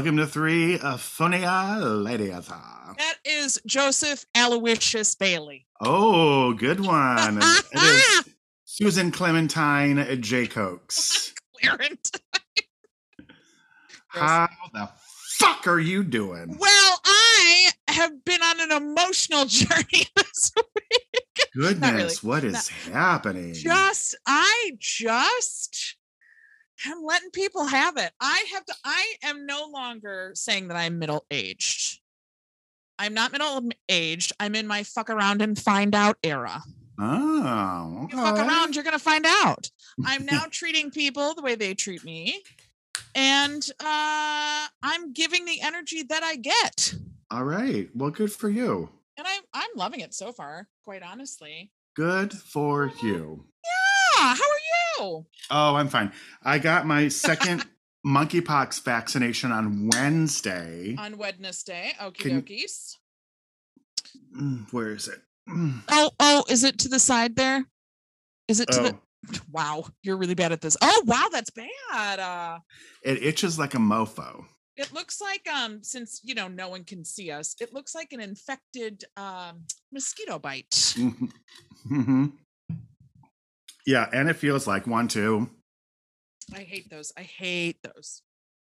Welcome to three uh, Phonia That is Joseph Aloysius Bailey. Oh, good one. it is Susan Clementine J. Cokes. How the fuck are you doing? Well, I have been on an emotional journey this week. Goodness, really. what is happening? Just, I just am letting people have it. I have to, I am no longer saying that I'm middle aged. I'm not middle aged. I'm in my fuck around and find out era. Oh, You fuck around, you're gonna find out. I'm now treating people the way they treat me. And uh I'm giving the energy that I get. All right. Well, good for you. And I'm I'm loving it so far, quite honestly. Good for you. Yeah, how are you? Oh, I'm fine. I got my second monkeypox vaccination on Wednesday. On Wednesday. Okie Can- dokies. Mm, Where is it? Mm. Oh, oh, is it to the side there? Is it to Oh, the wow, you're really bad at this. Oh wow, that's bad. Uh it itches like a mofo. it looks like um since you know no one can see us, it looks like an infected um mosquito bite. hmm Yeah, and it feels like one too. I hate those. I hate those.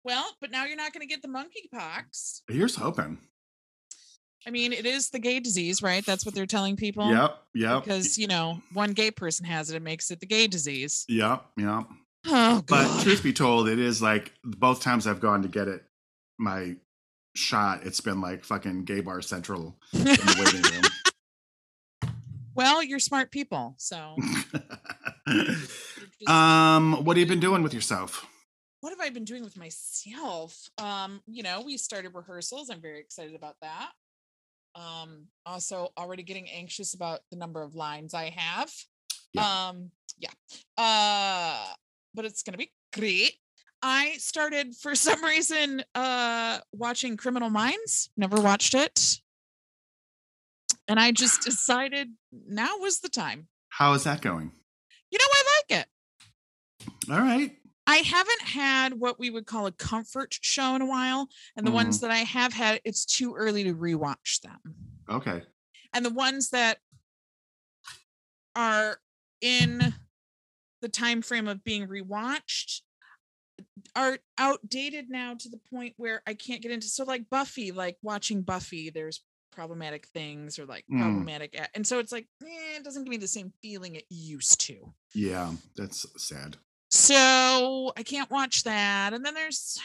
Well, but now you're not going to get the monkeypox. Here's hoping. I mean, it is the gay disease, right? That's what they're telling people. Yep, yep, Because you know, one gay person has it, it makes it the gay disease. yep, yep. Oh But god. truth be told, it is like both times I've gone to get it, my shot, it's been like fucking gay bar central in the waiting room. well, you're smart people, so. um, what have you been doing with yourself? what have I been doing with myself? Um, you know, we started rehearsals. I'm very excited about that. Um, also already getting anxious about the number of lines I have. Yeah. Um, yeah. Uh, but it's gonna be great. I started for some reason uh watching Criminal Minds. Never watched it. And I just decided now was the time. How is that going? You know, I like it. All right. I haven't had what we would call a comfort show in a while. And the ones mm-hmm. that I have had, it's too early to rewatch them. Okay. And the ones that are in the time frame of being rewatched are outdated now to the point where I can't get into so like Buffy, like watching Buffy, there's problematic things or like Mm. problematic a- and so it's like eh, it doesn't give me the same feeling it used to. Yeah, that's sad. So I can't watch that. And then there's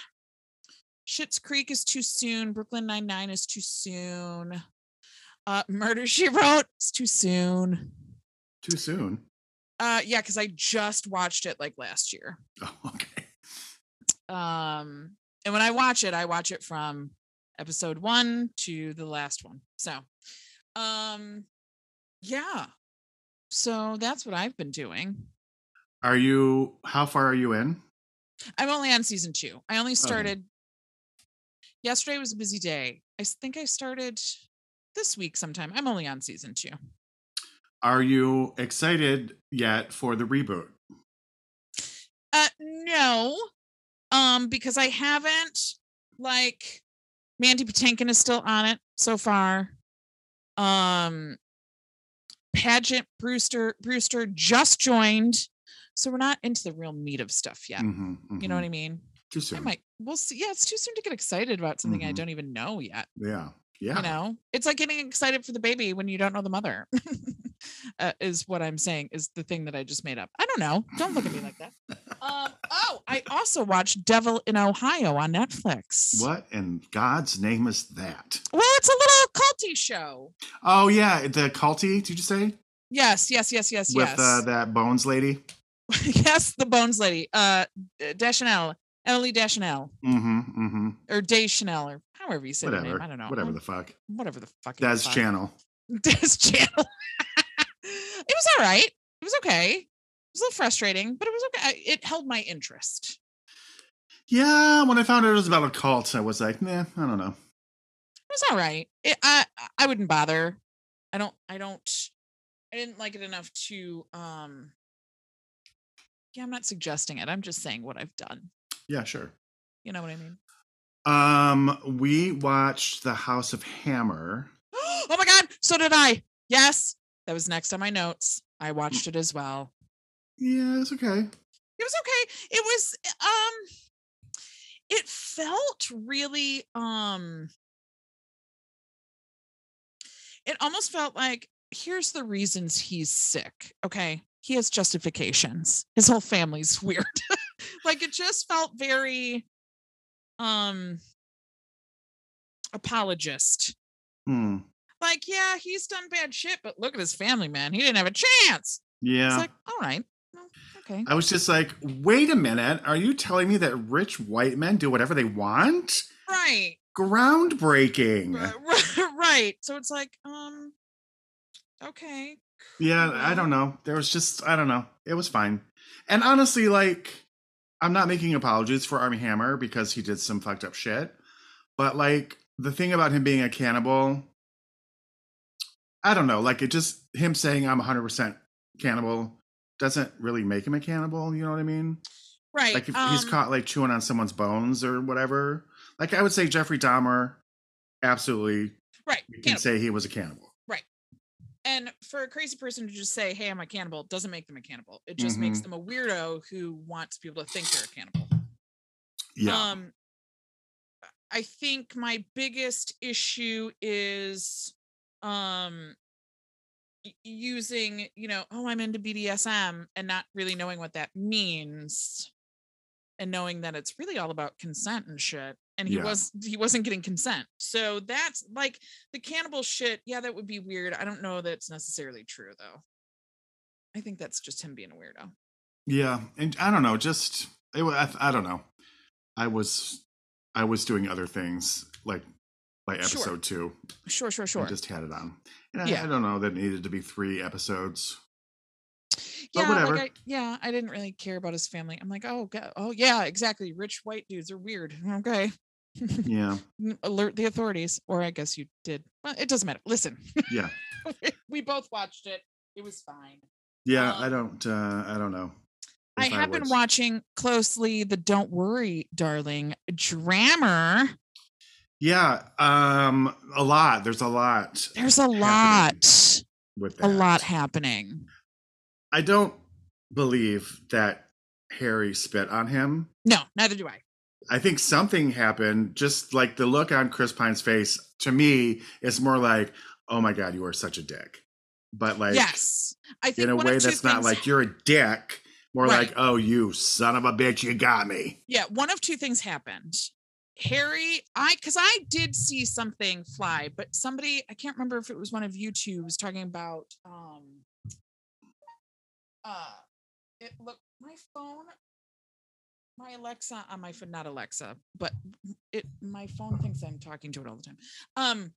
Schitt's Creek is too soon. Brooklyn Nine Nine is too soon. Uh, Murder She Wrote is too soon. Too soon. Uh, yeah, because I just watched it like last year. Oh, okay. Um, and when I watch it, I watch it from episode one to the last one. So, um, yeah. So that's what I've been doing. Are you? How far are you in? I'm only on season two. I only started yesterday was a busy day. I think I started this week sometime. I'm only on season two. Are you excited yet for the reboot? Uh no. Um, because I haven't like Mandy Patinkin is still on it so far. Um Paget Brewster Brewster just joined. So we're not into the real meat of stuff yet. Mhm, You know what mhm. I mean? Too soon. I might we'll see. Yeah, it's too soon to get excited about something I Mhm. don't even know yet. Yeah. Yeah. you know it's like getting excited for the baby when you don't know the mother uh, is what i'm saying is the thing that i just made up i don't know don't look at me like that um, oh i also watched devil in ohio on netflix What in God's name is that? well it's a little culty show Oh yeah, the culty. Did you say yes yes yes yes with yes uh, that Bones lady? yes the bones lady uh deschanel emily deschanel Mm-hmm. Mm-hmm. or deschanel or however you say the Whatever. name i don't know Whatever the fuck. whatever the fuck That's channel. this channel. it was all right. It was okay. It was a little frustrating, but it was okay. It held my interest. Yeah, when I found out it was about a cult, I was like, nah, I don't know. It was all right. It, I I wouldn't bother. I don't. I don't. I didn't like it enough to. Um. Yeah, I'm not suggesting it. I'm just saying what I've done. Yeah, sure. You know what I mean? Um, we watched The House of Hammer. oh my god, so did I. Yes, that was next on my notes. I watched it as well. Yeah, it's okay. It was okay. It was um it felt really um it almost felt like here's the reasons he's sick. Okay. He has justifications. His whole family's weird. like it just felt very um apologist. Hmm. Like, yeah, he's done bad shit, but look at his family, man. He didn't have a chance. Yeah. It's like, all right. Well, okay. I was just like, wait a minute. Are you telling me that rich white men do whatever they want? Right. Groundbreaking. Right. right. So it's like, um, okay. Yeah, I don't know. There was just, I don't know. It was fine. And honestly, like, I'm not making apologies for Armie Hammer because he did some fucked up shit. But like, the thing about him being a cannibal, I don't know. Like, it just, him saying I'm 100% cannibal doesn't really make him a cannibal. You know what I mean? Right. Like, if he's um, caught like chewing on someone's bones or whatever. Like, I would say Jeffrey Dahmer, absolutely, right. you can cannibal. say he was a cannibal. Right. And for a crazy person to just say, "Hey, I'm a cannibal," doesn't make them a cannibal. It just makes Mhm. them a weirdo who wants people to think they're a cannibal. Yeah. Um, I think my biggest issue is um using, you know, oh, I'm into BDSM and not really knowing what that means and knowing that it's really all about consent and shit. And he Yeah. was he wasn't getting consent. So that's like the cannibal shit. Yeah, that would be weird. I don't know that's necessarily true though. I think that's just him being a weirdo. Yeah, and I don't know, just it, I, I don't know. I was I was doing other things like by Sure. episode two. Sure, sure, sure. I just had it on. And I, Yeah. I don't know that it needed to be three episodes. yeah, whatever. like I, yeah, I didn't really care about his family. I'm like, oh, God, oh yeah, exactly. Rich white dudes are weird. Okay, Yeah, alert the authorities, or I guess you did. Well, it doesn't matter. Listen, yeah, we both watched it. It was fine. yeah. Um, I don't. uh I don't know. I have been watching closely the "Don't Worry, Darling" Drammer. Yeah, um, a lot. There's a lot There's a lot, with a lot happening. I don't believe that Harry spit on him. No, neither do I. I think something happened. Just like the look on Chris Pine's face, to me, is more like, "Oh my god, you are such a dick." But like, yes, I think in a way that's not like you're a dick. More Right. like, "Oh, you son of a bitch, you got me." yeah one of two things happened harry i because i did see something fly but somebody i can't remember if it was one of you two was talking about um uh it look my phone my alexa on my phone not alexa but it my phone thinks i'm talking to it all the time. Um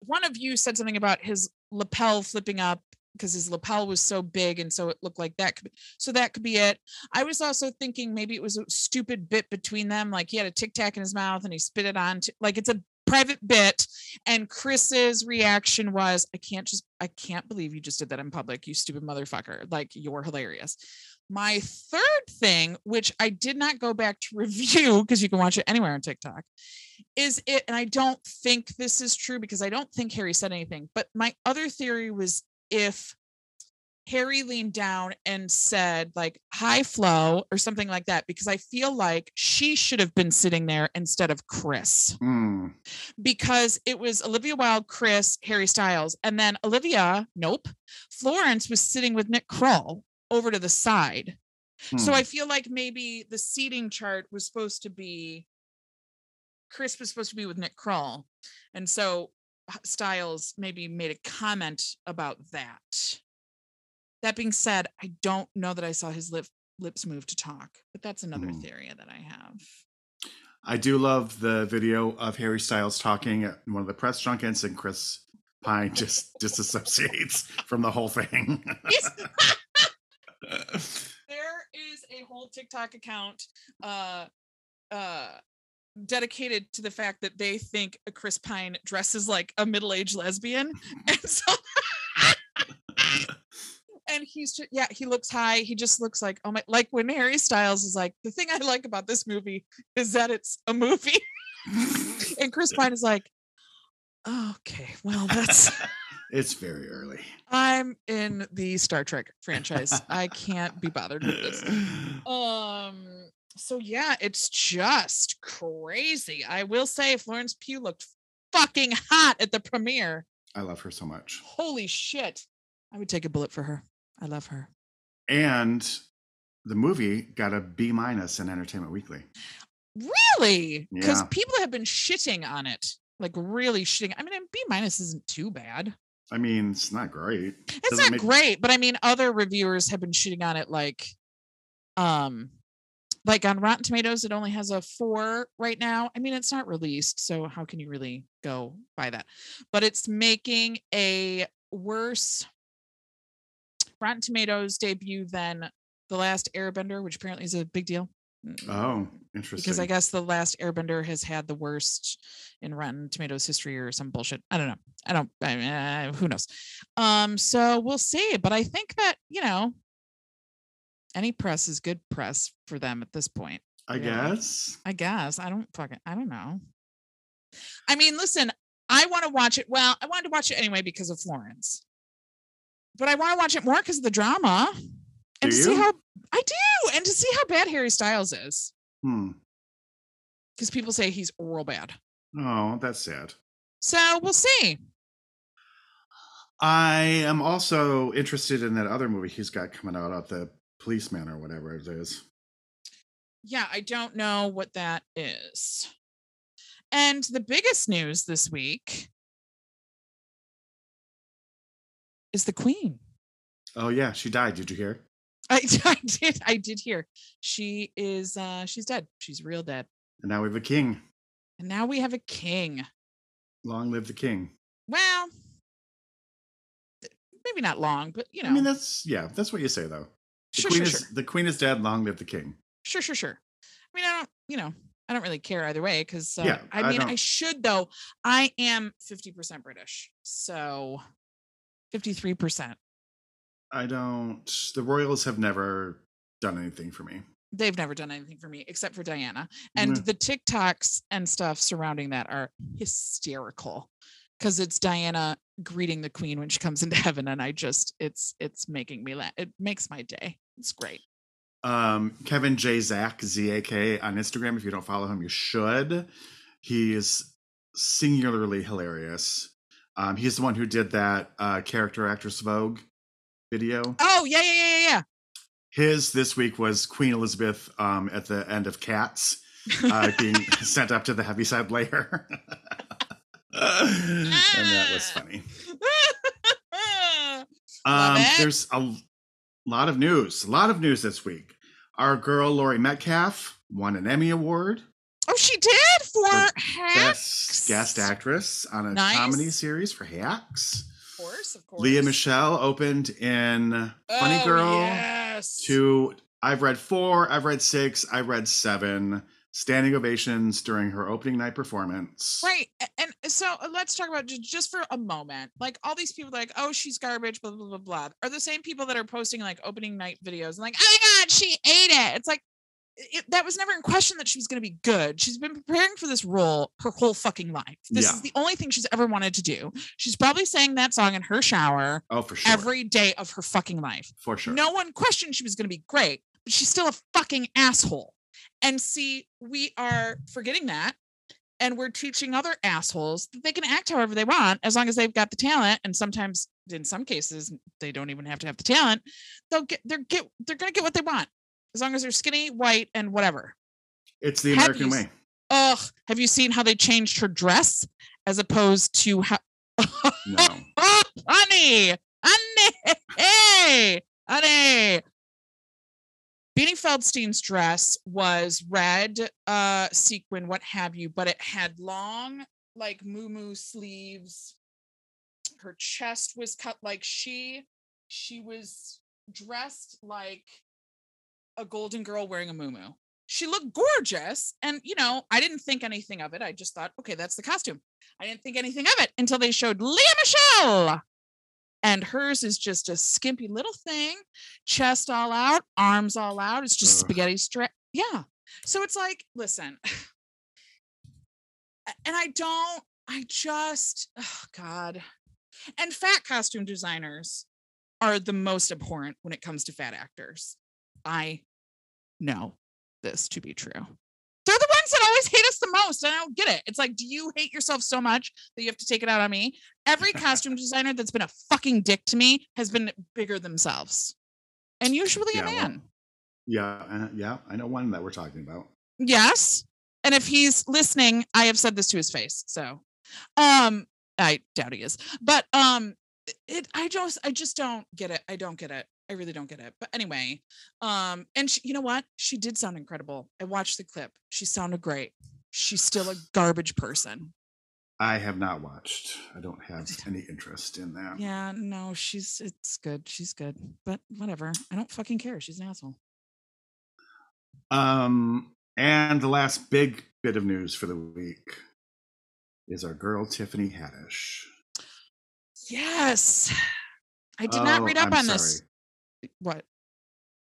one of you said something about his lapel flipping up because his lapel was so big and so it looked like that could be, so that could be it I was also thinking maybe it was a stupid bit between them. Like he had a tic tac in his mouth and he spit it on. To, like it's a private bit. And Chris's reaction was, I can't just, I can't believe you just did that in public, you stupid motherfucker. Like you're hilarious. My third thing, which I did not go back to review because you can watch it anywhere on TikTok, is it, and I don't think this is true because I don't think Harry said anything, but my other theory was if Harry leaned down and said, like, hi, Flo, or something like that, because I feel like she should have been sitting there instead of Chris, Hmm. because it was Olivia Wilde, Chris, Harry Styles, and then Olivia, nope, Florence was sitting with Nick Kroll over to the side. So Hmm. I feel like maybe the seating chart was supposed to be Chris was supposed to be with Nick Kroll. And so Styles maybe made a comment about that. That being said, I don't know that I saw his lip, lips move to talk, but that's another Hmm. theory that I have. I do love the video of Harry Styles talking at one of the press junkets, and Chris Pine just disassociates from the whole thing. There is a whole TikTok account uh uh dedicated to the fact that they think a Chris Pine dresses like a middle-aged lesbian. And so and he's just yeah, he looks high. He just looks like oh my like when Harry Styles is like, the thing I like about this movie is that it's a movie. and Chris Pine is like, okay, well, that's it's very early. I'm in the Star Trek franchise. I can't be bothered with this. Um, so yeah, it's just crazy. I will say Florence Pugh looked fucking hot at the premiere. I love her so much. Holy shit. I would take a bullet for her. I love her. And the movie got a B minus in Entertainment Weekly. Really? Because Yeah. people have been shitting on it. Like really shitting. I mean, a B minus isn't too bad. I mean, it's not great. It's Doesn't not make- great, but I mean, other reviewers have been shitting on it like, um, like on Rotten Tomatoes, it only has a four right now. I mean, it's not released, so how can you really go by that? But it's making a worse Rotten Tomatoes debut than The Last Airbender, which apparently is a big deal. Oh, interesting. because I guess the last Airbender has had the worst in Rotten Tomatoes history or some bullshit. I don't know. I don't. I mean, uh, who knows? Um. So we'll see. But I think that you know, any press is good press for them at this point. I guess. I guess. I don't fucking. I don't know. I mean, listen. I want to watch it. Well, I wanted to watch it anyway because of Florence. But I want to watch it more because of the drama and Do to see how I do, and to see how bad Harry Styles is Hmm. because people say he's real bad. Oh, that's sad. So we'll see. I am also interested in that other movie he's got coming out at the policeman or whatever it is. Yeah, I don't know what that is. And the biggest news this week is the Queen. Oh yeah, she died. Did you hear? I, I did I did hear she is uh she's dead. She's real dead. And now we have a king. And now we have a king. Long live the king. Well, maybe not long, but you know, I mean, that's yeah, that's what you say though. The sure, queen sure, is sure, the queen is dead. Long live the king. sure, sure, sure. I mean, I don't, you know, I don't really care either way because uh, Yeah, I I mean, I don't- should though. I am fifty percent British, so fifty three percent. I don't. The royals have never done anything for me. They've never done anything for me except for Diana, and Mm. the TikToks and stuff surrounding that are hysterical because it's Diana greeting the Queen when she comes into heaven, and I just, it's, it's making me laugh. It makes my day. It's great. Um, Kevin J. Zak Z A K on Instagram. If you don't follow him, you should. He is singularly hilarious. Um, he's the one who did that uh, character actress Vogue video. Oh yeah, yeah, yeah, yeah, His this week was Queen Elizabeth um, at the end of Cats uh, being sent up to the Heaviside layer. and that was funny. Um, there's a l- lot of news. A lot of news this week. Our girl Laurie Metcalf won an Emmy Award oh, she did for For Hacks. Guest Actress on a Nice. comedy series for Hacks. Of course, of course. Lea Michele opened in Funny Oh, Girl Yes. to I've read four, I've read six, I've read seven. Standing ovations during her opening night performance. Right. And so uh, let's talk about just for a moment. Like all these people like, oh, she's garbage, blah, blah, blah, blah, are the same people that are posting like opening night videos and like, oh my God, she ate it. It's like, it, that was never in question that she was going to be good. She's been preparing for this role her whole fucking life. This Yeah. is the only thing she's ever wanted to do. She's probably sang that song in her shower Oh, for sure. every day of her fucking life. for sure. No one questioned she was going to be great, but she's still a fucking asshole. And see, we are forgetting that. And we're teaching other assholes that they can act however they want as long as they've got the talent. And sometimes, in some cases, they don't even have to have the talent. They'll get, they're get, they're gonna get what they want as long as they're skinny, white, and whatever. It's the American you way. Ugh, have you seen how they changed her dress as opposed to how? No. Oh, honey, honey, hey, honey. Beanie Feldstein's dress was red, uh, sequin, what have you, but it had long, like moo sleeves. Her chest was cut like she, she was dressed like a golden girl wearing a moo She looked gorgeous, and you know, I didn't think anything of it. I just thought, okay, that's the costume. I didn't think anything of it until they showed Lea Michele. And hers is just a skimpy little thing, chest all out, arms all out. It's just spaghetti strap. Yeah. So it's like, listen, And I don't, I just, oh God. And fat costume designers are the most abhorrent when it comes to fat actors. I know this to be true. Ones that always hate us the most. And I don't get it. It's like, do you hate yourself so much that you have to take it out on me? Every costume designer that's been a fucking dick to me has been bigger themselves. And usually Yeah, a well- man. Yeah, uh, yeah, I know one that we're talking about. Yes. And if he's listening, I have said this to his face. So um I doubt he is. But um it I just I just don't get it. I don't get it. I really don't get it. But anyway, um and she, you know what? She did sound incredible. I watched the clip. She sounded great. She's still a garbage person. I have not watched. I don't have any interest in that. Yeah, no, she's it's good. She's good. But whatever. I don't fucking care. She's an asshole. Um, and the last big bit of news for the week is our girl Tiffany Haddish. Yes. I did not Oh, read up I'm on this. What?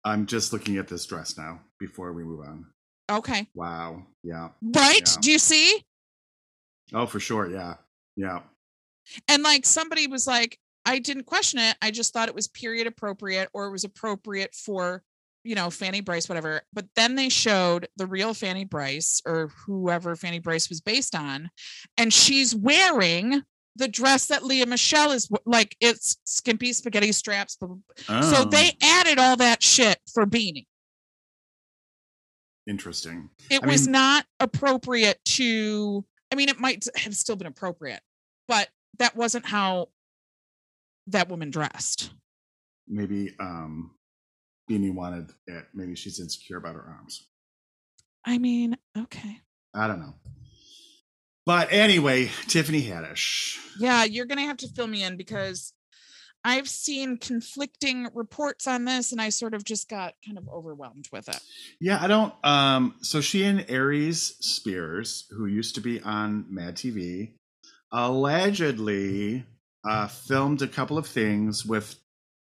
I'm just looking at this dress now before we move on. Okay. Wow. Yeah. Right? Yeah. Do you see? Oh, for sure. Yeah. Yeah. And like somebody was like, I didn't question it. I just thought it was period appropriate or it was appropriate for, you know, Fanny Brice, whatever. But then they showed the real Fanny Brice or whoever Fanny Brice was based on. And she's wearing the dress that Lea Michele is like, it's skimpy spaghetti straps. blah. So Oh, they added all that shit for Beanie. interesting. It I was mean- not appropriate to, I mean, it might have still been appropriate, but that wasn't how that woman dressed. Maybe um Beanie wanted it. Maybe she's insecure about her arms. I mean, okay. I don't know. But anyway, Tiffany Haddish. Yeah, you're going to have to fill me in because I've seen conflicting reports on this and I sort of just got kind of overwhelmed with it. Yeah, I don't. Um, so she and Aries Spears, who used to be on Mad TV, allegedly uh, filmed a couple of things with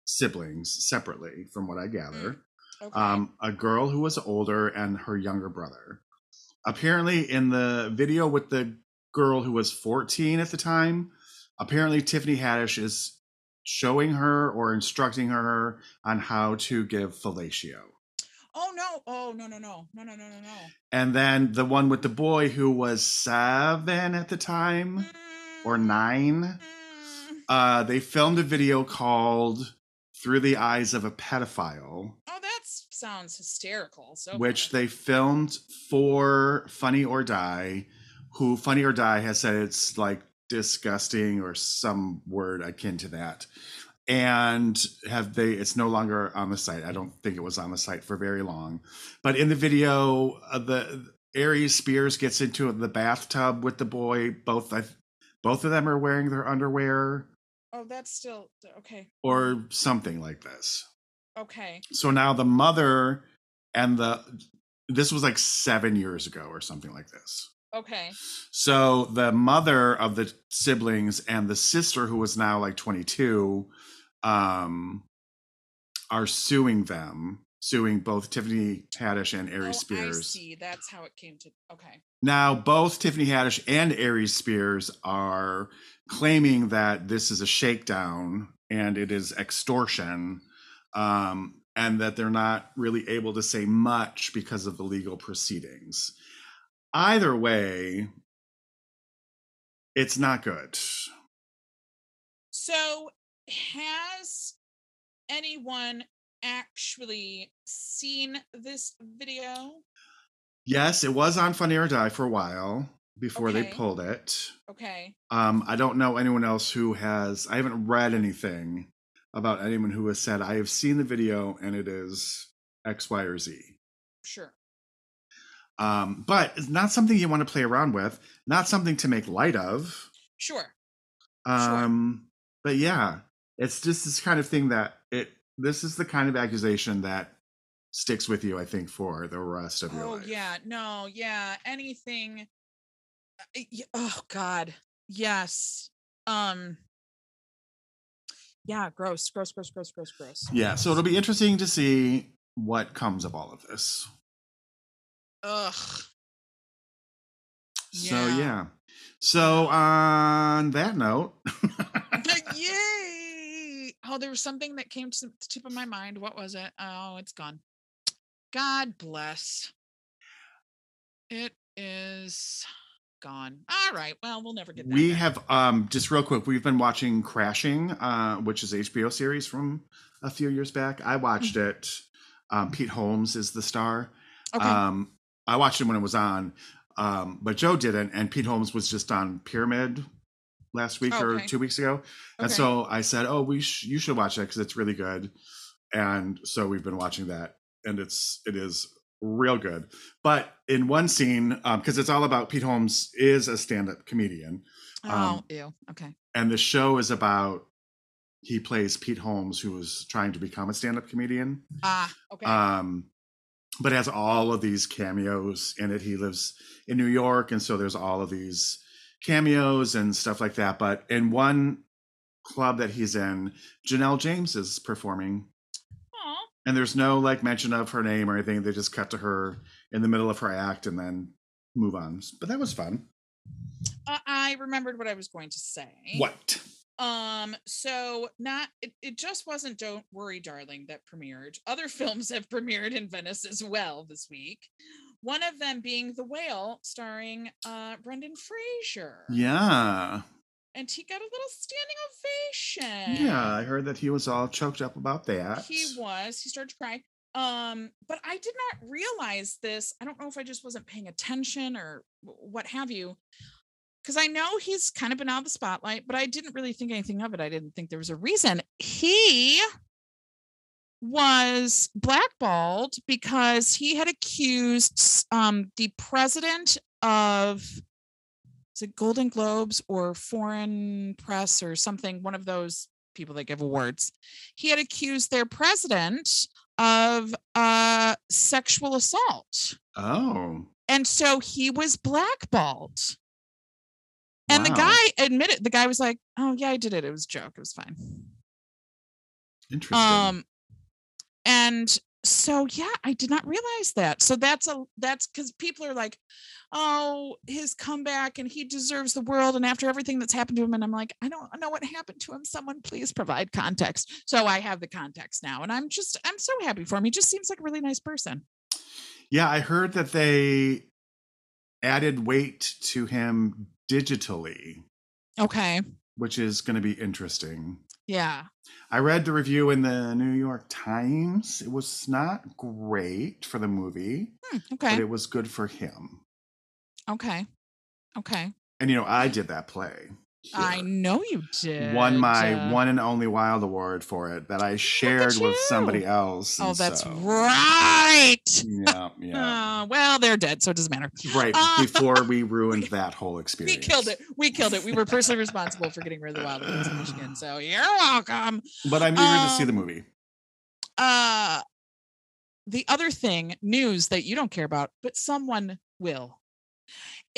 siblings separately, from what I gather. Okay. Um, a girl who was older and her younger brother. Apparently, in the video with the girl who was 14 at the time, apparently Tiffany Haddish is showing her or instructing her on how to give fellatio. oh, no. Oh, no, no, no. No, no, no, no, no. And then the one with the boy who was seven at the time or Mm, nine, mm. uh, they filmed a video called Through the Eyes of a Pedophile, Oh, sounds hysterical. So which they filmed for Funny or Die, who Funny or Die has said it's like disgusting or some word akin to that. And have they, it's no longer on the site. I don't think it was on the site for very long. But in the video, uh, the Aries Spears gets into the bathtub with the boy. Both, I, both of them are wearing their underwear Oh, that's still okay. or something like this. Okay. So now the mother and the, this was like seven years ago or something like this. Okay. So the mother of the siblings and the sister, who was now like 22, um, are suing them, suing both Tiffany Haddish and Aries oh, I Spears. see. That's how it came to. Okay. Now, both Tiffany Haddish and Aries Spears are claiming that this is a shakedown and it is extortion, um, and that they're not really able to say much because of the legal proceedings. Either way, it's not good. So, has anyone actually seen this video? Yes, it was on Funny or Die for a while before they pulled it. Okay. Um, I don't know anyone else who has. I haven't read anything about anyone who has said I have seen the video and it is X, Y, or Z. Sure. Um, but it's not something you want to play around with. Not something to make light of. Sure. Um, but yeah, it's just this kind of thing that it. This is the kind of accusation that sticks with you, I think, for the rest of your Oh life. yeah. No. Yeah. Anything. uh, Oh God. Yes. Um. Yeah. Gross. Gross. Gross. Gross. Gross. Gross. Yeah. So it'll be interesting to see what comes of all of this. Ugh. So Yeah. yeah, So on that note, Yay! Oh, there was something that came to the tip of my mind. What was it? Oh, it's gone. God bless. It is gone. All right. Well, we'll never get that. we back. have um just real quick, we've been watching Crashing, uh, which is HBO series from a few years back. I watched it. Um, Pete Holmes is the star. okay. Um, I watched it when it was on, um, but Joe didn't, and Pete Holmes was just on Pyramid last week or Okay. two weeks ago, and Okay. so I said, "Oh, we sh- you should watch it because it's really good," and so we've been watching that, and it's it is real good. But in one scene, because it's all about Pete Holmes is a stand-up comedian, oh, um, ew. Okay. and the show is about he plays Pete Holmes, who is trying to become a stand-up comedian Ah, okay. um but has all of these cameos in it he lives in new york and so there's all of these cameos and stuff like that but in one club that he's in janelle james is performing. And there's no like mention of her name or anything they just cut to her in the middle of her act and then move on but that was fun Uh, I remembered what I was going to say. what Um, so not it, it just wasn't Don't Worry, Darling that premiered. Other films have premiered in Venice as well this week. One of them being The Whale, starring uh Brendan Fraser. yeah And he got a little standing ovation. yeah i heard that he was all choked up about that He was. He started to cry. Um, but I did not realize this. I don't know if I just wasn't paying attention or what have you. Because I know he's kind of been out of the spotlight, but I didn't really think anything of it. I didn't think there was a reason. He was blackballed because he had accused um, the president of is it Golden Globes or Foreign Press or something, one of those people that give awards. He had accused their president of uh, sexual assault. oh And so he was blackballed. And the guy admitted, the guy was like, oh, yeah, I did it. It was a joke. It was fine. interesting Um, and so yeah, I did not realize that. So that's a that's because people are like, oh, his comeback and he deserves the world. And after everything that's happened to him, and I'm like, I don't know what happened to him. Someone please provide context. So I have the context now, and I'm just I'm so happy for him. He just seems like a really nice person. Yeah, I heard that they added weight to him digitally, Okay. which is going to be interesting. Yeah. I read the review in the New York Times. It was not great for the movie, Hmm, but it was good for him. Okay. Okay. And you know, I did that play. I know you did. won my uh, one and only Wild Award for it that I shared with somebody else. Oh, that's so- right. Yeah, yeah. Uh, well, they're dead, so it doesn't matter. right uh, before we ruined that whole experience, We killed it. We killed it. We were personally responsible for getting rid of the wild ones in Michigan. So you're welcome. But I'm eager to see the Um, movie. Uh the other thing, news that you don't care about, but someone will,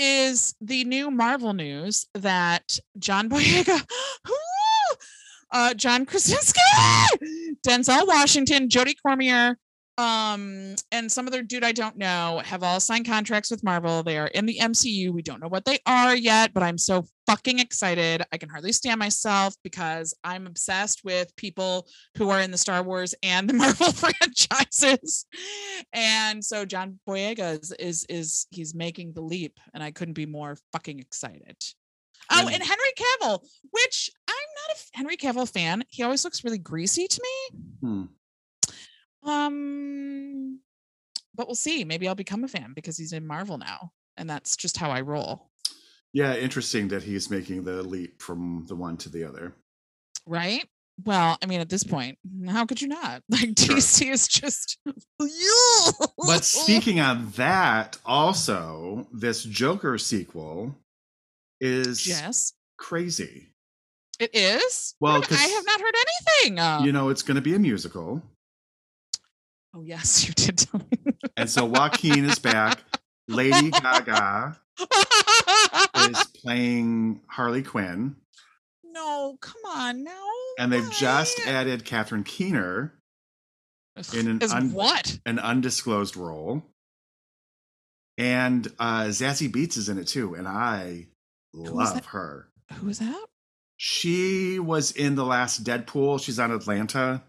is the new Marvel news that John Boyega, uh, John Krasinski, Denzel Washington, Jodie Comer, um, and some other dude I don't know have all signed contracts with Marvel. They are in the MCU. We don't know what they are yet, but I'm so fucking excited. I can hardly stand myself because I'm obsessed with people who are in the Star Wars and the Marvel franchises. And so John Boyega is is, is he's making the leap, and I couldn't be more fucking excited. Oh, And- Henry Cavill, which I'm not a Henry Cavill fan. He always looks really greasy to me. Hmm. Um, but we'll see. Maybe I'll become a fan because he's in Marvel now, and that's just how I roll, Yeah, interesting that he's making the leap from the one to the other. right? Well, I mean, at this point, how could you not? Like Sure. DC is just. But speaking of that, also this Joker sequel is yes, crazy. it is. Well, I have- I 'cause, have not heard anything. Uh, You know, it's going to be a musical, oh yes, you did tell me. and so Joaquin is back. Lady Gaga is playing Harley Quinn, no, come on, now. and they've just added Catherine Keener, in an un- what? an undisclosed role, and uh, Zazie Beetz is in it too. And I Love her. Who is that? She was in the last Deadpool. She's on Atlanta.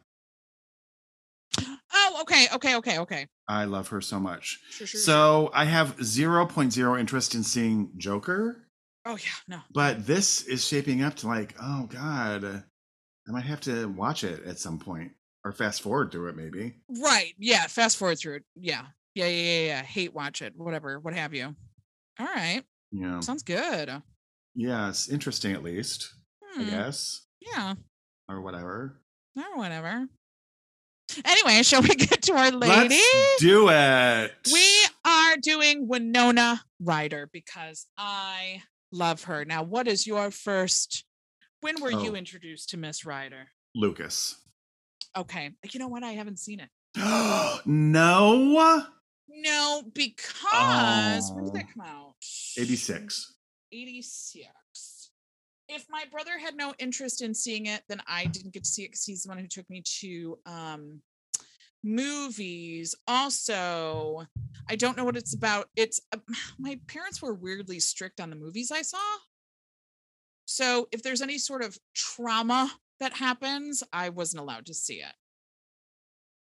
Oh, okay, okay, okay, okay. I love her so much. Sure, sure. sure. So I have 0.0 interest in seeing Joker, Oh yeah, no. but this is shaping up to like, oh God, I might have to watch it at some point or fast forward through it maybe. Right. Yeah. Fast forward through it. Yeah. Yeah. Yeah. Yeah. yeah. Hate watch it. Whatever. What have you? All right. Yeah. Sounds good. yes, interesting at least, I Hmm, guess, Yeah. or whatever. Or whatever. Anyway, shall we get to our lady? Let's do it. We are doing Winona Ryder because I love her. Now, what is your first? When were you Oh. introduced to Miss Ryder? Lucas. Okay. You know what? I haven't seen it. no, No, because when did Oh. that come out? 86. 86. If my brother had no interest in seeing it, then I didn't get to see it because he's the one who took me to um movies. Also, I don't know what it's about. It's uh, my parents were weirdly strict on the movies I saw. So if there's any sort of trauma that happens, I wasn't allowed to see it.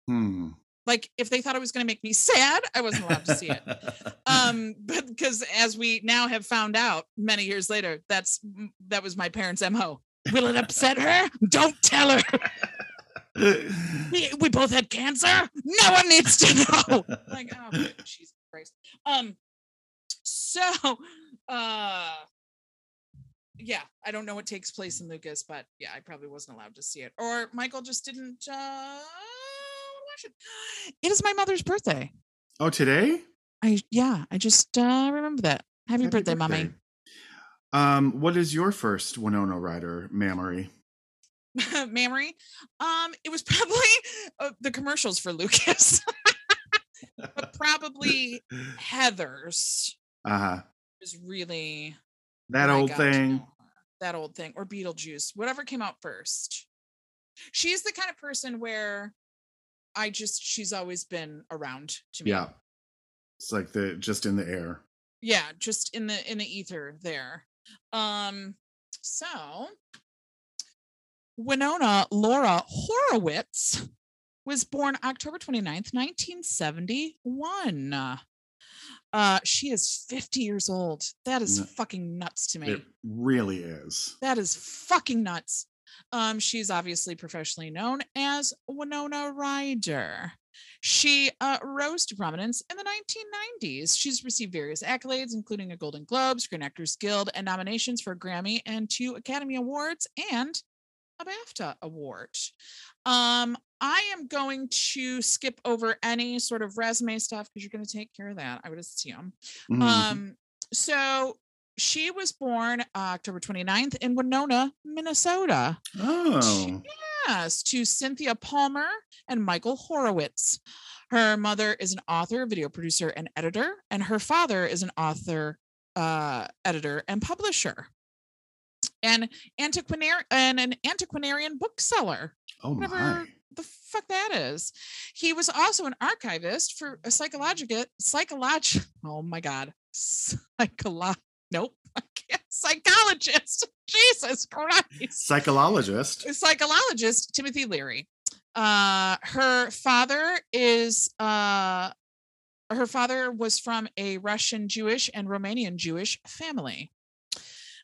Hmm. Like if they thought it was going to make me sad, I wasn't allowed to see it. um but because as we now have found out many years later that's that was my parents mo will it upset her? Don't tell her. We, we both had cancer? No one needs to know. Like oh jesus christ. Um so uh yeah i don't know what takes place in lucas but yeah i probably wasn't allowed to see it. Or michael just didn't uh it is my mother's birthday oh, today? I yeah, I just uh remember that. Happy, Happy birthday, mommy. Um, what is your first Winona Ryder memory? Mamory. Um, it was probably uh, the commercials for Lucas, but probably Heather's Uh-huh. is really That old thing. That old thing, or Beetlejuice, whatever came out first. She's the kind of person where I just she's always been around to me. Yeah. It's like the just in the air. yeah just in the in the ether there um so winona laura horowitz was born october 29th 1971 uh she is 50 years old that is No. fucking nuts to me It really is. that is fucking nuts. Um, she's obviously professionally known as Winona Ryder. She uh, rose to prominence in the 1990s. She's received various accolades, including a Golden Globe, Screen Actors Guild, and nominations for a Grammy and two Academy Awards and a BAFTA award. Um, I am going to skip over any sort of resume stuff because you're going to take care of that, I would assume. Mhm. Um, so she was born October 29th in Winona, Minnesota. oh. Yes, to Cynthia Palmer and Michael Horowitz. Her mother is an author, video producer, and editor, and her father is an author, uh, editor, and publisher. And antiquarian and an antiquarian bookseller Oh whatever my. the fuck that is. He was also an archivist for a psychological psycholog oh my god. Psycholo nope. I can't. Psychologist. Jesus Christ. Psychologist. Psychologist Timothy Leary. Uh her father is uh her father was from a Russian Jewish and Romanian Jewish family.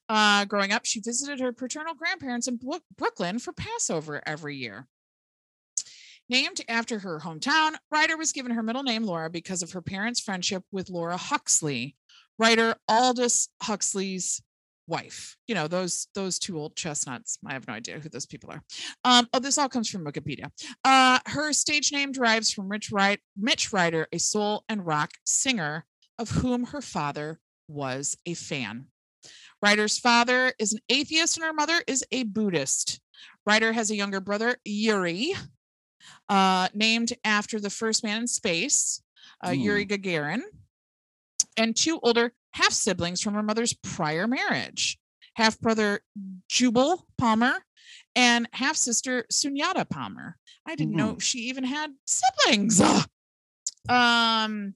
Uh, growing up, she visited her paternal grandparents in Brooklyn for Passover every year. Named after her hometown, Ryder was given her middle name Laura because of her parents' friendship with Laura Huxley, writer Aldous Huxley's wife. You know those those two old chestnuts. I have no idea who those people are. Um, oh, this all comes from Wikipedia. Uh, her stage name derives from Rich Wright, Mitch Ryder, a soul and rock singer of whom her father was a fan. Ryder's father is an atheist and her mother is a Buddhist. Ryder has a younger brother, Yuri, uh, named after the first man in space, uh, Yuri Gagarin, and two older half siblings from her mother's prior marriage half brother Jubal Palmer and half sister Sunyata Palmer. I didn't know she even had siblings. Um,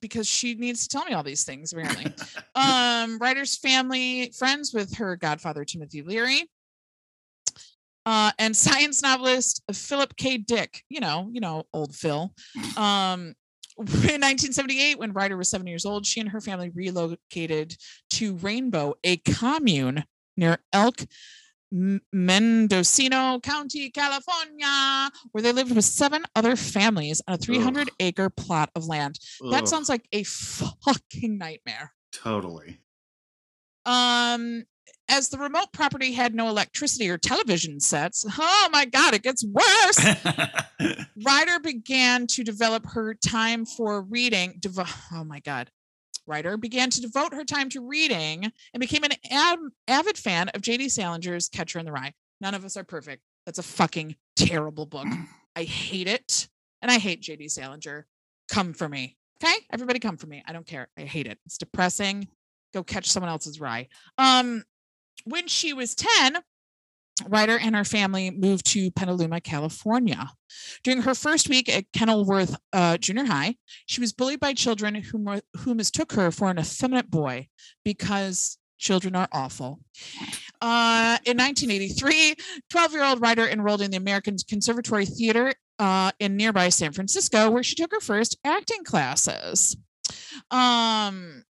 because she needs to tell me all these things apparently. um, Ryder's family friends with her godfather Timothy Leary. Uh, and science novelist Philip K. Dick, you know, you know, old Phil. Um, in 1978, when Ryder was seven years old, she and her family relocated to Rainbow, a commune near Elk, Mendocino County, California, where they lived with seven other families on a 300 Ugh. acre plot of land. Ugh. That sounds like a fucking nightmare. Totally. Um, as the remote property had no electricity or television sets, oh my God, it gets worse. Ryder began to develop her time for reading. Devo- oh my God. Ryder began to devote her time to reading and became an av- avid fan of J.D. Salinger's Catcher in the Rye. None of us are perfect. That's a fucking terrible book. I hate it. And I hate J.D. Salinger. Come for me. Okay? Everybody come for me. I don't care. I hate it. It's depressing. Go catch someone else's rye. Um, when she was 10, Ryder and her family moved to Petaluma, California. During her first week at Kenilworth uh, Junior High, she was bullied by children who, who mistook her for an effeminate boy because children are awful. Uh, in 1983, 12 year old Ryder enrolled in the American Conservatory Theater uh, in nearby San Francisco, where she took her first acting classes. Um,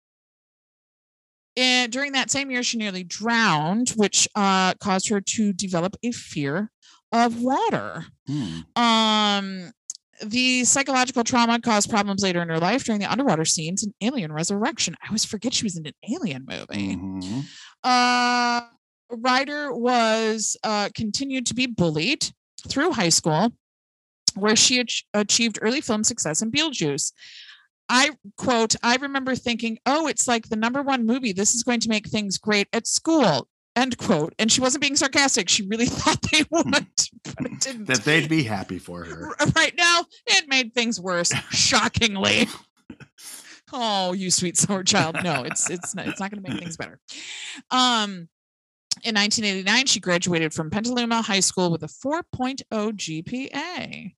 and during that same year, she nearly drowned, which uh, caused her to develop a fear of water. Hmm. Um, the psychological trauma caused problems later in her life during the underwater scenes in Alien Resurrection. I always forget she was in an Alien movie. Mm-hmm. Uh, Ryder was uh, continued to be bullied through high school, where she ach- achieved early film success in Beetlejuice. I quote, I remember thinking, oh, it's like the number one movie. This is going to make things great at school. End quote. And she wasn't being sarcastic. She really thought they would, but it didn't. That they'd be happy for her. Right now, it made things worse, shockingly. oh, you sweet sour child. No, it's it's not, it's not going to make things better. Um, in 1989, she graduated from Petaluma High School with a 4.0 GPA.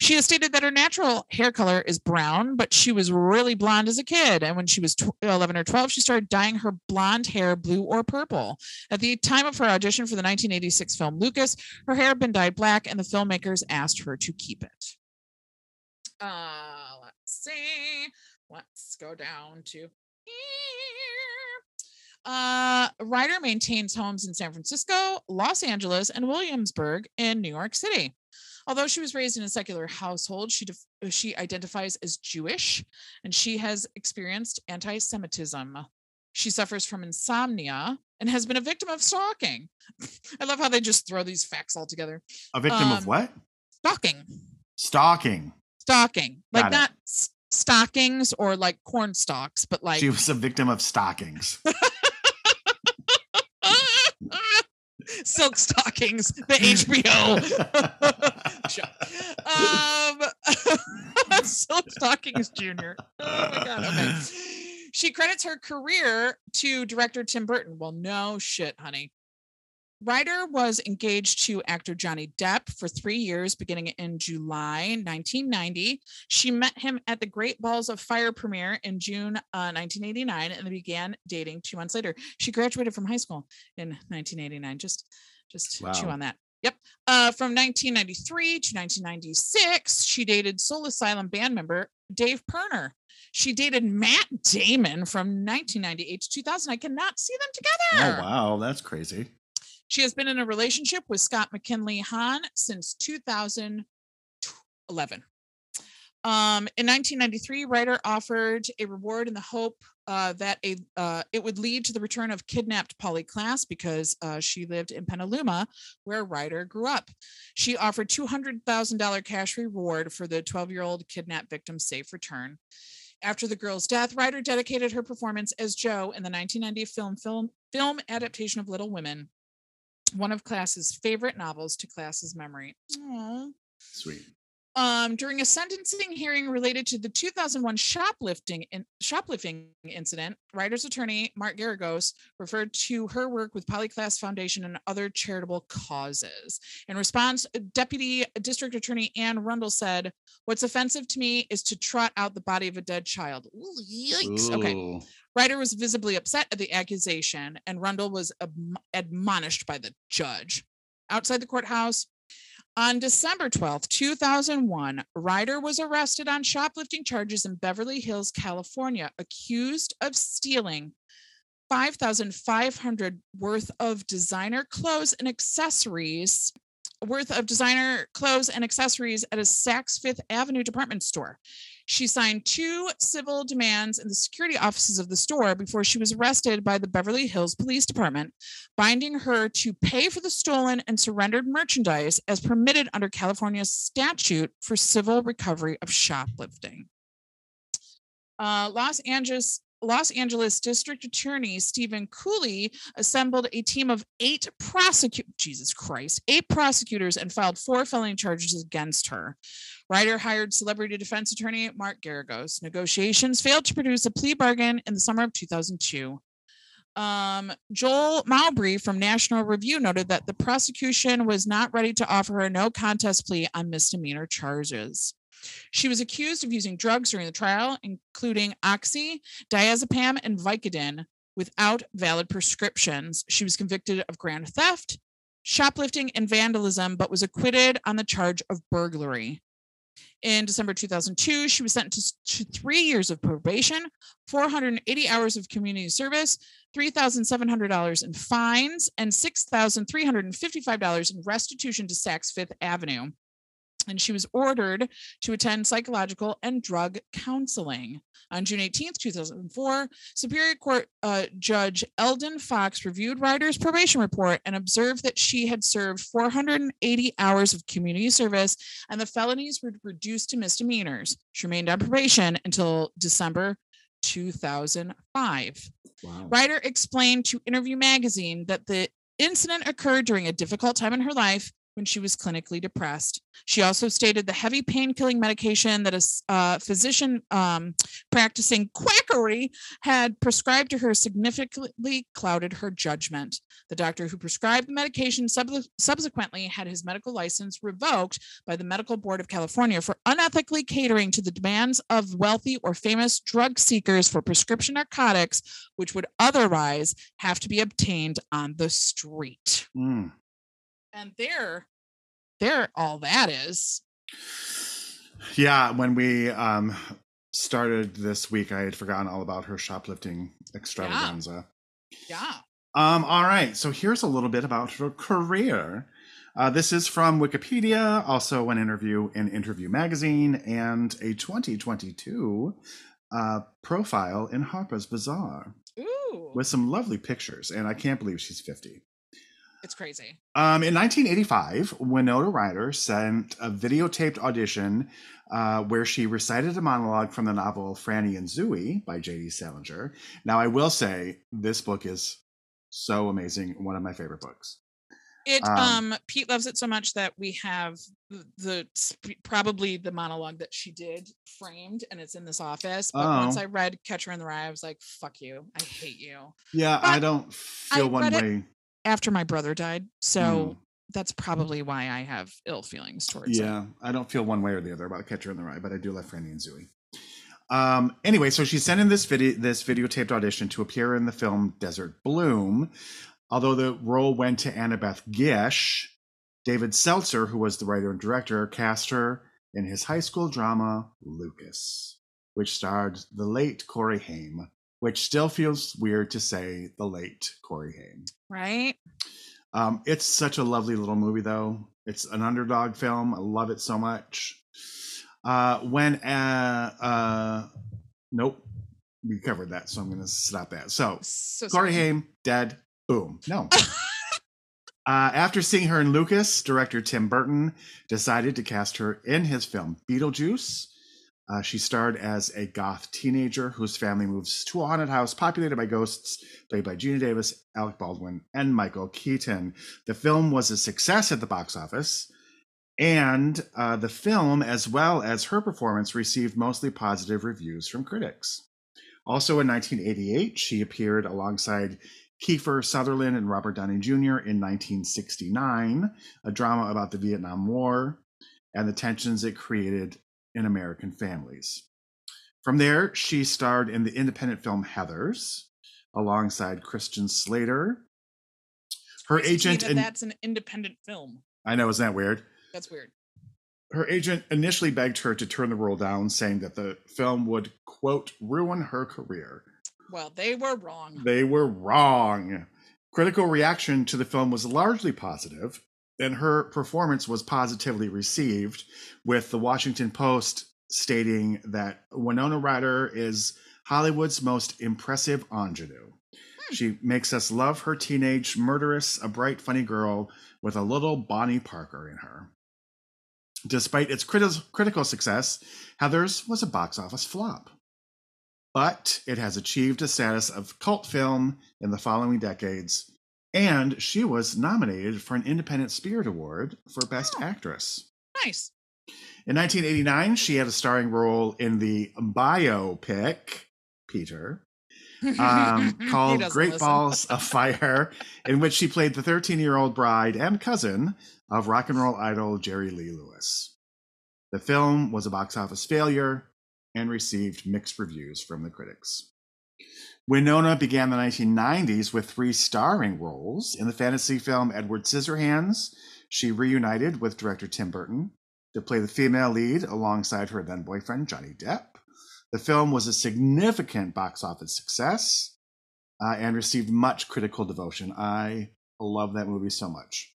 She has stated that her natural hair color is brown, but she was really blonde as a kid. And when she was 11 or 12, she started dyeing her blonde hair blue or purple. At the time of her audition for the 1986 film Lucas, her hair had been dyed black, and the filmmakers asked her to keep it. Uh, let's see. Let's go down to. Uh, Ryder maintains homes in San Francisco, Los Angeles, and Williamsburg in New York City. Although she was raised in a secular household, she def- she identifies as Jewish, and she has experienced anti-Semitism. She suffers from insomnia and has been a victim of stalking. I love how they just throw these facts all together. A victim um, of what? Stalking. Stalking. Stalking, like not stockings or like corn stalks, but like she was a victim of stockings. Silk Stockings, the HBO show. Um, Silk Stockings Junior. Oh my god. Okay. She credits her career to director Tim Burton. Well, no shit, honey. Ryder was engaged to actor Johnny Depp for three years, beginning in July 1990. She met him at the Great Balls of Fire premiere in June uh, 1989 and they began dating two months later. She graduated from high school in 1989. Just, just wow. chew on that. Yep. Uh, from 1993 to 1996, she dated Soul Asylum band member Dave Pirner. She dated Matt Damon from 1998 to 2000. I cannot see them together. Oh, wow. That's crazy. She has been in a relationship with Scott McKinley Hahn since 2011. Um, in 1993, Ryder offered a reward in the hope uh, that a uh, it would lead to the return of kidnapped Polly Klaas because uh, she lived in Petaluma, where Ryder grew up. She offered $200,000 cash reward for the 12-year-old kidnapped victim's safe return. After the girl's death, Ryder dedicated her performance as Jo in the 1990 film film film adaptation of Little Women one of Klaas's favorite novels to Klaas's memory. Aww. Sweet. Um, during a sentencing hearing related to the 2001 shoplifting in, shoplifting incident, Ryder's attorney Mark Geragos referred to her work with Polly Klaas Foundation and other charitable causes. In response, Deputy District Attorney Ann Rundle said, "What's offensive to me is to trot out the body of a dead child." Ooh, yikes! Okay, Ooh. Ryder was visibly upset at the accusation, and Rundle was adm- admonished by the judge. Outside the courthouse, on December 12, 2001, Ryder was arrested on shoplifting charges in Beverly Hills, California, accused of stealing 5,500 worth of designer clothes and accessories worth of designer clothes and accessories at a Saks Fifth Avenue department store. She signed two civil demands in the security offices of the store before she was arrested by the Beverly Hills Police Department, binding her to pay for the stolen and surrendered merchandise as permitted under California's statute for civil recovery of shoplifting. Uh, Los Angeles Los Angeles District Attorney Stephen Cooley assembled a team of eight prosecute Jesus Christ, eight prosecutors and filed four felony charges against her. Ryder hired celebrity defense attorney Mark Geragos. Negotiations failed to produce a plea bargain in the summer of 2002. Um, Joel Mowbray from National Review noted that the prosecution was not ready to offer her no contest plea on misdemeanor charges. She was accused of using drugs during the trial, including oxy, diazepam, and Vicodin, without valid prescriptions. She was convicted of grand theft, shoplifting, and vandalism, but was acquitted on the charge of burglary. In December 2002, she was sentenced to three years of probation, 480 hours of community service, $3,700 in fines, and $6,355 in restitution to Saks Fifth Avenue and she was ordered to attend psychological and drug counseling. On June 18th, 2004, Superior Court uh, Judge Eldon Fox reviewed Ryder's probation report and observed that she had served 480 hours of community service and the felonies were reduced to misdemeanors. She remained on probation until December 2005. Wow. Ryder explained to Interview Magazine that the incident occurred during a difficult time in her life when she was clinically depressed. She also stated the heavy pain killing medication that a uh, physician um, practicing quackery had prescribed to her significantly clouded her judgment. The doctor who prescribed the medication sub- subsequently had his medical license revoked by the Medical Board of California for unethically catering to the demands of wealthy or famous drug seekers for prescription narcotics, which would otherwise have to be obtained on the street Mm. And there there all that is Yeah, when we um started this week, I had forgotten all about her shoplifting extravaganza. yeah Um, all right, so here's a little bit about her career. Uh, this is from Wikipedia, also an interview in Interview Magazine, and a 2022 uh, profile in Harper's Bazaar ooh with some lovely pictures. And I can't believe she's 50. It's crazy Um, in 1985, Winona Ryder sent a videotaped audition uh, where she recited a monologue from the novel Franny and Zooey by J.D. Salinger. Now, I will say this book is so amazing, one of my favorite books. it Um, um, pete loves it so much that we have the, probably the monologue that she did framed and it's in this office but once Oh. i read catcher in the rye i was like fuck you i hate you Yeah, But I don't feel I one read it- way. After my brother died so Mm. that's probably why i have ill feelings towards it Yeah, I don't feel one way or the other about Catcher in the Rye, but I do love Franny and Zooey. Um, anyway, so she sent in this video, this videotaped audition to appear in the film Desert Bloom. Although the role went to Annabeth Gish, David Seltzer, who was the writer and director, cast her in his high school drama Lucas, which starred the late Corey Haim, which still feels weird to say the late Corey Haim. right Um, it's such a lovely little movie, though. It's an underdog film. I love it so much. Uh, when, uh, uh, nope, we covered that, so I'm going to stop that. So, so Corey sorry. Haim, dead. Boom. No. uh, after seeing her in Lucas, director Tim Burton decided to cast her in his film Beetlejuice. Uh, she starred as a goth teenager whose family moves to a haunted house populated by ghosts, played by Geena Davis, Alec Baldwin, and Michael Keaton. The film was a success at the box office, And uh, the film, as well as her performance, received mostly positive reviews from critics. Also in 1988, she appeared alongside Kiefer Sutherland and Robert Downey Jr. in 1969, a drama about the Vietnam War and the tensions it created in American families. From there, she starred in the independent film Heathers alongside Christian Slater. Her me agent, that in- that's an independent film. I know, isn't that weird? That's weird. Her agent initially begged her to turn the role down, saying that the film would, quote, ruin her career. Well, they were wrong. They were wrong. Critical reaction to the film was largely positive, and her performance was positively received, with the Washington Post stating that Winona Ryder is Hollywood's most impressive ingenue. Hmm. She makes us love her teenage murderess, a bright, funny girl with a little Bonnie Parker in her. Despite its criti- critical success, Heathers was a box office flop but it has achieved a status of cult film in the following decades, and she was nominated for an Independent Spirit Award for Best Oh. Actress. Nice. In 1989, she had a starring role in the biopic Peter um, called Great listen. Balls of Fire, in which she played the 13 year old bride and cousin of rock and roll idol Jerry Lee Lewis. The film was a box office failure and received mixed reviews from the critics. Winona began the 1990s with three starring roles. In the fantasy film Edward Scissorhands, she reunited with director Tim Burton to play the female lead alongside her then boyfriend Johnny Depp. The film was a significant box office success uh, and received much critical devotion. I love that movie so much.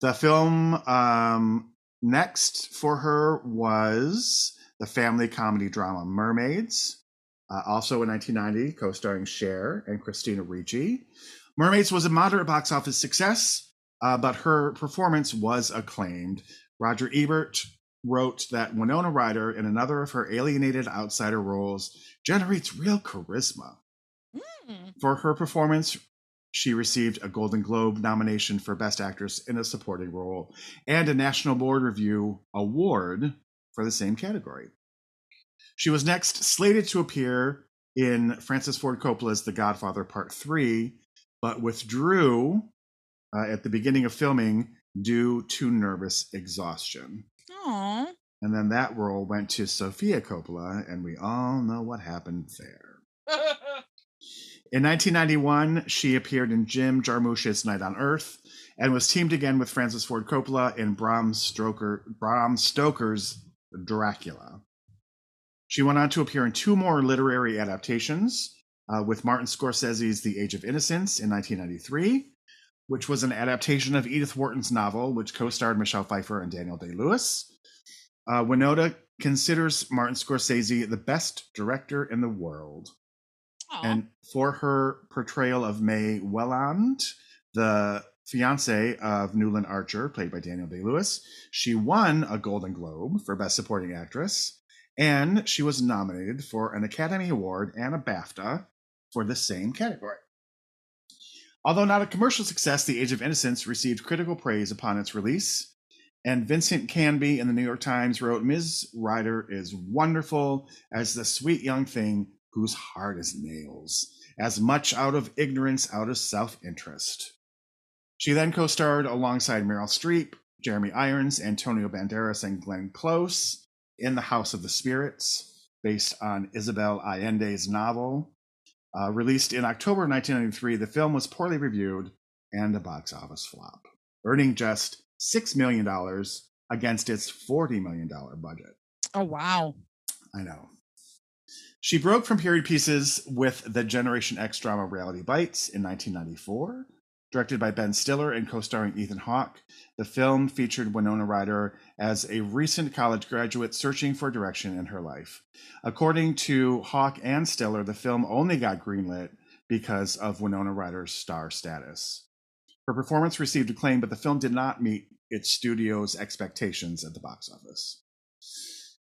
The film um, next for her was the family comedy drama Mermaids, uh, also in 1990, co starring Cher and Christina Ricci. Mermaids was a moderate box office success, uh, but her performance was acclaimed. Roger Ebert wrote that Winona Ryder, in another of her alienated outsider roles, generates real charisma. Mm. For her performance, she received a Golden Globe nomination for Best Actress in a Supporting Role and a National Board Review Award for the same category. She was next slated to appear in Francis Ford Coppola's The Godfather Part 3, but withdrew uh, at the beginning of filming due to nervous exhaustion. Aw. And then that role went to Sofia Coppola, and we all know what happened there. In 1991, she appeared in Jim Jarmusch's Night on Earth and was teamed again with Francis Ford Coppola in Bram, Stoker, Bram Stoker's Dracula. She went on to appear in two more literary adaptations uh, with Martin Scorsese's The Age of Innocence in 1993, which was an adaptation of Edith Wharton's novel, which co starred Michelle Pfeiffer and Daniel Day Lewis. Uh, Winona considers Martin Scorsese the best director in the world. Aw. And for her portrayal of May Welland, the fiance of Newland Archer, played by Daniel Day Lewis, she won a Golden Globe for Best Supporting Actress, and she was nominated for an Academy Award and a BAFTA for the same category. Although not a commercial success, The Age of Innocence received critical praise upon its release. And Vincent Canby in the New York Times wrote Ms. Ryder is wonderful as the sweet young thing whose heart is nails, as much out of ignorance, out of self interest. She then co starred alongside Meryl Streep, Jeremy Irons, Antonio Banderas, and Glenn Close in The House of the Spirits, based on Isabel Allende's novel. Uh, released in October 1993, the film was poorly reviewed and a box office flop, earning just $6 million against its $40 million budget. oh wow. I know. She broke from period pieces with the Generation X drama Reality Bites in 1994. Directed by Ben Stiller and co starring Ethan Hawke, the film featured Winona Ryder as a recent college graduate searching for direction in her life. According to Hawke and Stiller, the film only got greenlit because of Winona Ryder's star status. Her performance received acclaim, but the film did not meet its studio's expectations at the box office.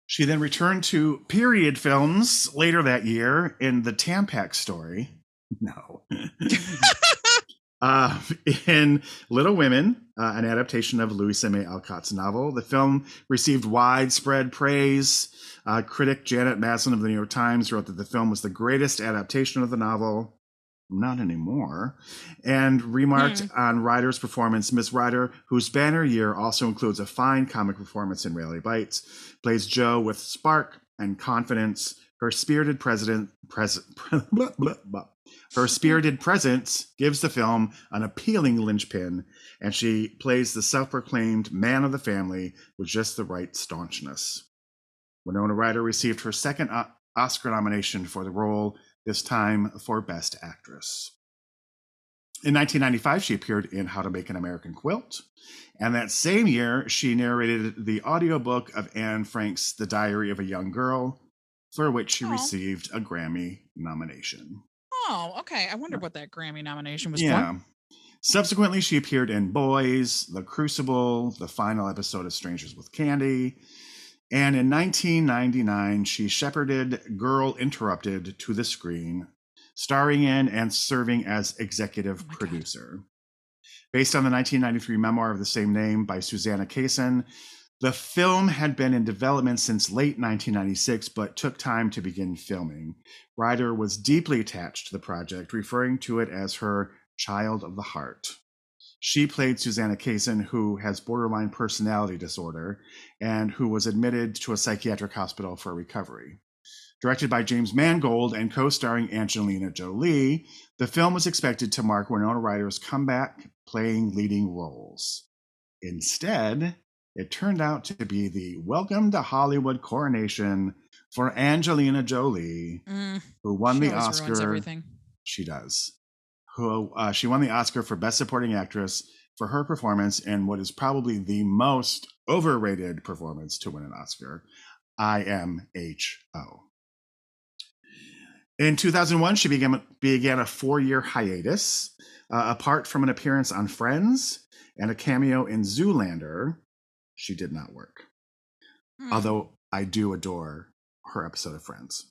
She then returned to period films later that year in The Tampax Story. No. Uh, in Little Women, uh, an adaptation of Louisa May Alcott's novel, the film received widespread praise. Uh, critic Janet Maslin of the New York Times wrote that the film was the greatest adaptation of the novel. Not anymore. And remarked on Ryder's performance. Miss Ryder, whose banner year also includes a fine comic performance in Rally Bites, plays Jo with spark and confidence. Her spirited president, pres- blah, blah, blah. Her spirited presence gives the film an appealing linchpin, and she plays the self proclaimed man of the family with just the right staunchness. Winona Ryder received her second O- Oscar nomination for the role, this time for Best Actress. In 1995, she appeared in How to Make an American Quilt. And that same year, she narrated the audiobook of Anne Frank's The Diary of a Young Girl, for which she received a Grammy nomination. Oh, okay. I wonder what that Grammy nomination was for. Yeah. for. Subsequently, she appeared in Boys, The Crucible, the final episode of Strangers with Candy. And in 1999, she shepherded Girl Interrupted to the screen, starring in and serving as executive Oh my God. producer. Based on the 1993 memoir of the same name by Susanna Kaysen, the film had been in development since late 1996, but took time to begin filming. Ryder was deeply attached to the project, referring to it as her child of the heart. She played Susanna Kaysen, who has borderline personality disorder and who was admitted to a psychiatric hospital for recovery. Directed by James Mangold and co starring Angelina Jolie, the film was expected to mark Winona Ryder's comeback playing leading roles. Instead, it turned out to be the Welcome to Hollywood coronation for Angelina Jolie, Mm, who won she the Oscar. everything. She does. Who uh, she won the Oscar for Best Supporting Actress for her performance in what is probably the most overrated performance to win an Oscar, I M H O. In 2001, she began, began a four year hiatus. Uh, apart from an appearance on Friends and a cameo in Zoolander, she did not work. Hmm. Although I do adore her episode of Friends.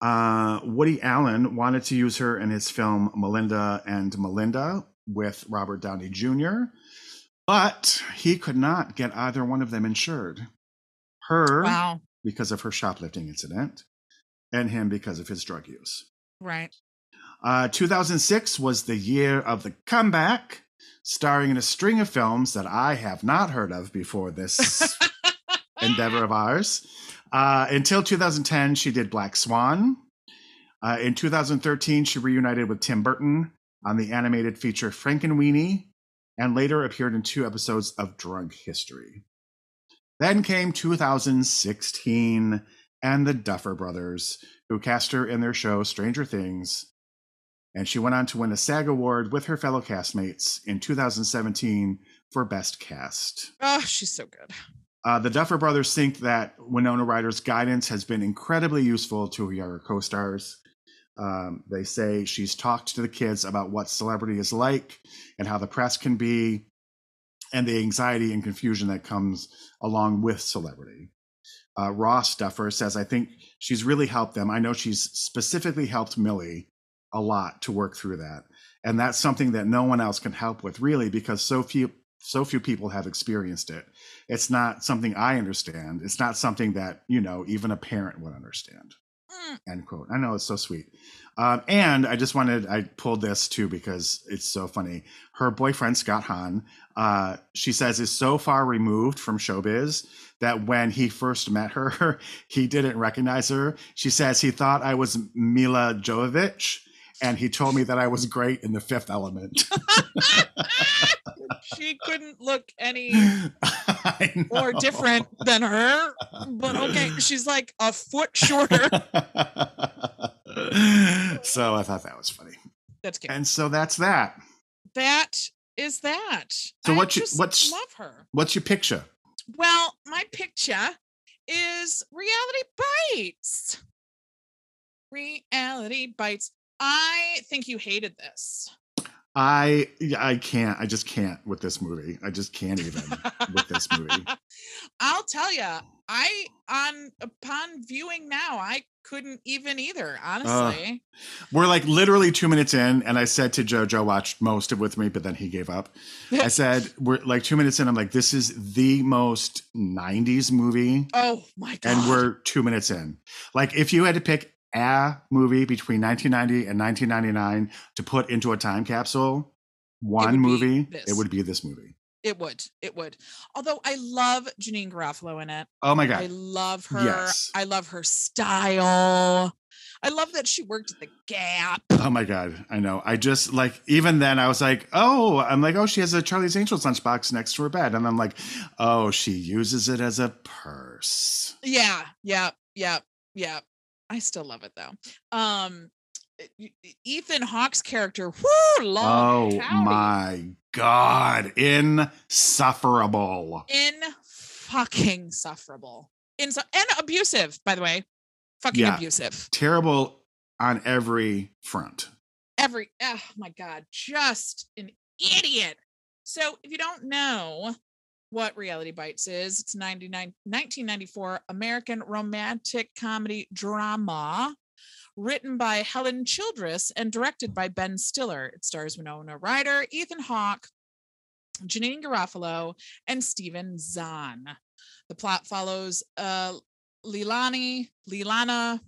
Uh, Woody Allen wanted to use her in his film Melinda and Melinda with Robert Downey Jr., but he could not get either one of them insured. Her, wow. because of her shoplifting incident, and him because of his drug use. Right. Uh, 2006 was the year of the comeback, starring in a string of films that I have not heard of before this endeavor of ours. Uh, until 2010, she did Black Swan. Uh, in 2013, she reunited with Tim Burton on the animated feature Frankenweenie, and later appeared in two episodes of Drunk History. Then came 2016 and the Duffer Brothers, who cast her in their show Stranger Things. And she went on to win a SAG award with her fellow castmates in 2017 for Best Cast. Oh, she's so good. Uh, the Duffer Brothers think that Winona Ryder's guidance has been incredibly useful to her younger co stars. Um, they say she's talked to the kids about what celebrity is like and how the press can be, and the anxiety and confusion that comes along with celebrity. Uh, Ross Duffer says, I think she's really helped them. I know she's specifically helped Millie a lot to work through that. And that's something that no one else can help with, really, because so few so few people have experienced it. It's not something I understand. It's not something that, you know, even a parent would understand. Mm, End quote. I know it's so sweet. Um, and I just wanted, I pulled this too because it's so funny. Her boyfriend, Scott Hahn, uh, she says is so far removed from showbiz that when he first met her, he didn't recognize her. She says he thought I was Milla Jovovich and he told me that I was great in the fifth element. she couldn't look any more different than her. But okay, she's like a foot shorter. so I thought that was funny. That's cute. And so that's that. that is that. So I what you- what's- love her. What's your picture? Well, my picture is reality bites. Reality bites. I think you hated this. I I can't. I just can't with this movie. I just can't even with this movie. I'll tell you, I on upon viewing now, I couldn't even either. Honestly, We're like literally two minutes in, and I said to Joe watched most of it with me, but then he gave up. I said, We're like two minutes in. I'm like, this is the most 90s movie. oh my god, And we're two minutes in. Like, if you had to pick a movie between 1990 and 1999 to put into a time capsule, one be movie, it would be this movie. it would, it would. Although I love Janeane Garofalo in it. Oh my god. I love her. Yes. I love her style. I love that she worked at the Gap. Oh my God. I know. I just like, even then, I was like, oh, I'm like, oh, she has a Charlie's Angels lunchbox next to her bed. And I'm like, oh, she uses it as a purse. Yeah, yeah, yeah, yeah. I still love it though. Um, e- E- Ethan Hawke's character, whoo, long Oh my God. Insufferable. in fucking sufferable, in and abusive, by the way, fucking Yeah. abusive. Terrible on every front. Every oh my god, just an idiot. So if you don't know what Reality Bites is, it's 99, 1994 American romantic comedy drama written by Helen Childress and directed by Ben Stiller. It stars Winona Ryder, Ethan Hawke, Janeane Garofalo, and Steven Zahn. The plot follows uh, Lilani, Lilana,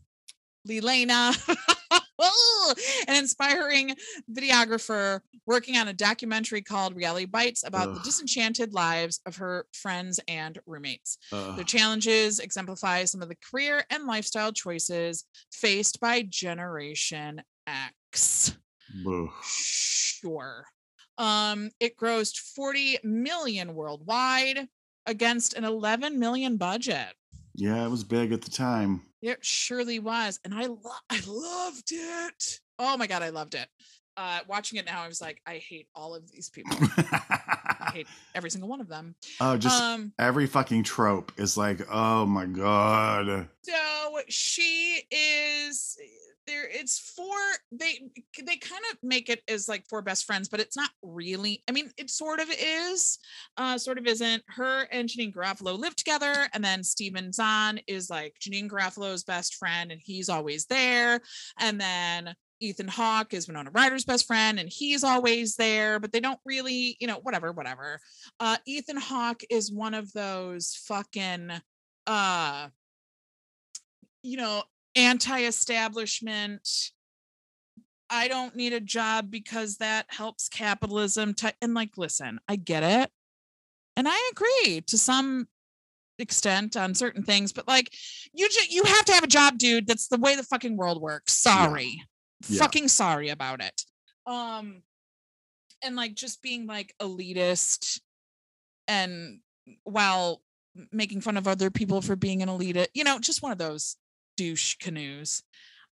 Lilana, an inspiring videographer working on a documentary called Reality Bites about the disenchanted lives of her friends and roommates. Ugh. Their challenges exemplify some of the career and lifestyle choices faced by Generation X. Ugh. Sure. Um, it grossed 40 million worldwide against an 11 million budget. Yeah, it was big at the time. It surely was, and I lo- I loved it. Oh my god, I loved it. Uh, watching it now, I was like, I hate all of these people. I hate every single one of them. oh, just um, every fucking trope is like, oh my god. so she is there it's for they they kind of make it as like four best friends but it's not really i mean it sort of is uh sort of isn't her and janeane garofalo live together and then steven zahn is like janeane garofalo's best friend and he's always there and then Ethan Hawke is Winona Ryder's best friend, and he's always there, but they don't really, you know, whatever, whatever. Uh, Ethan Hawke is one of those fucking uh you know, anti-establishment. I don't need a job because that helps capitalism. Ty- and like, listen, I get it, and I agree to some extent on certain things, but like, you just you have to have a job, dude. That's the way the fucking world works. Sorry, Yeah. fucking sorry about it. Um, and like just being like elitist, and while making fun of other people for being an elite, you know, just one of those douche canoes.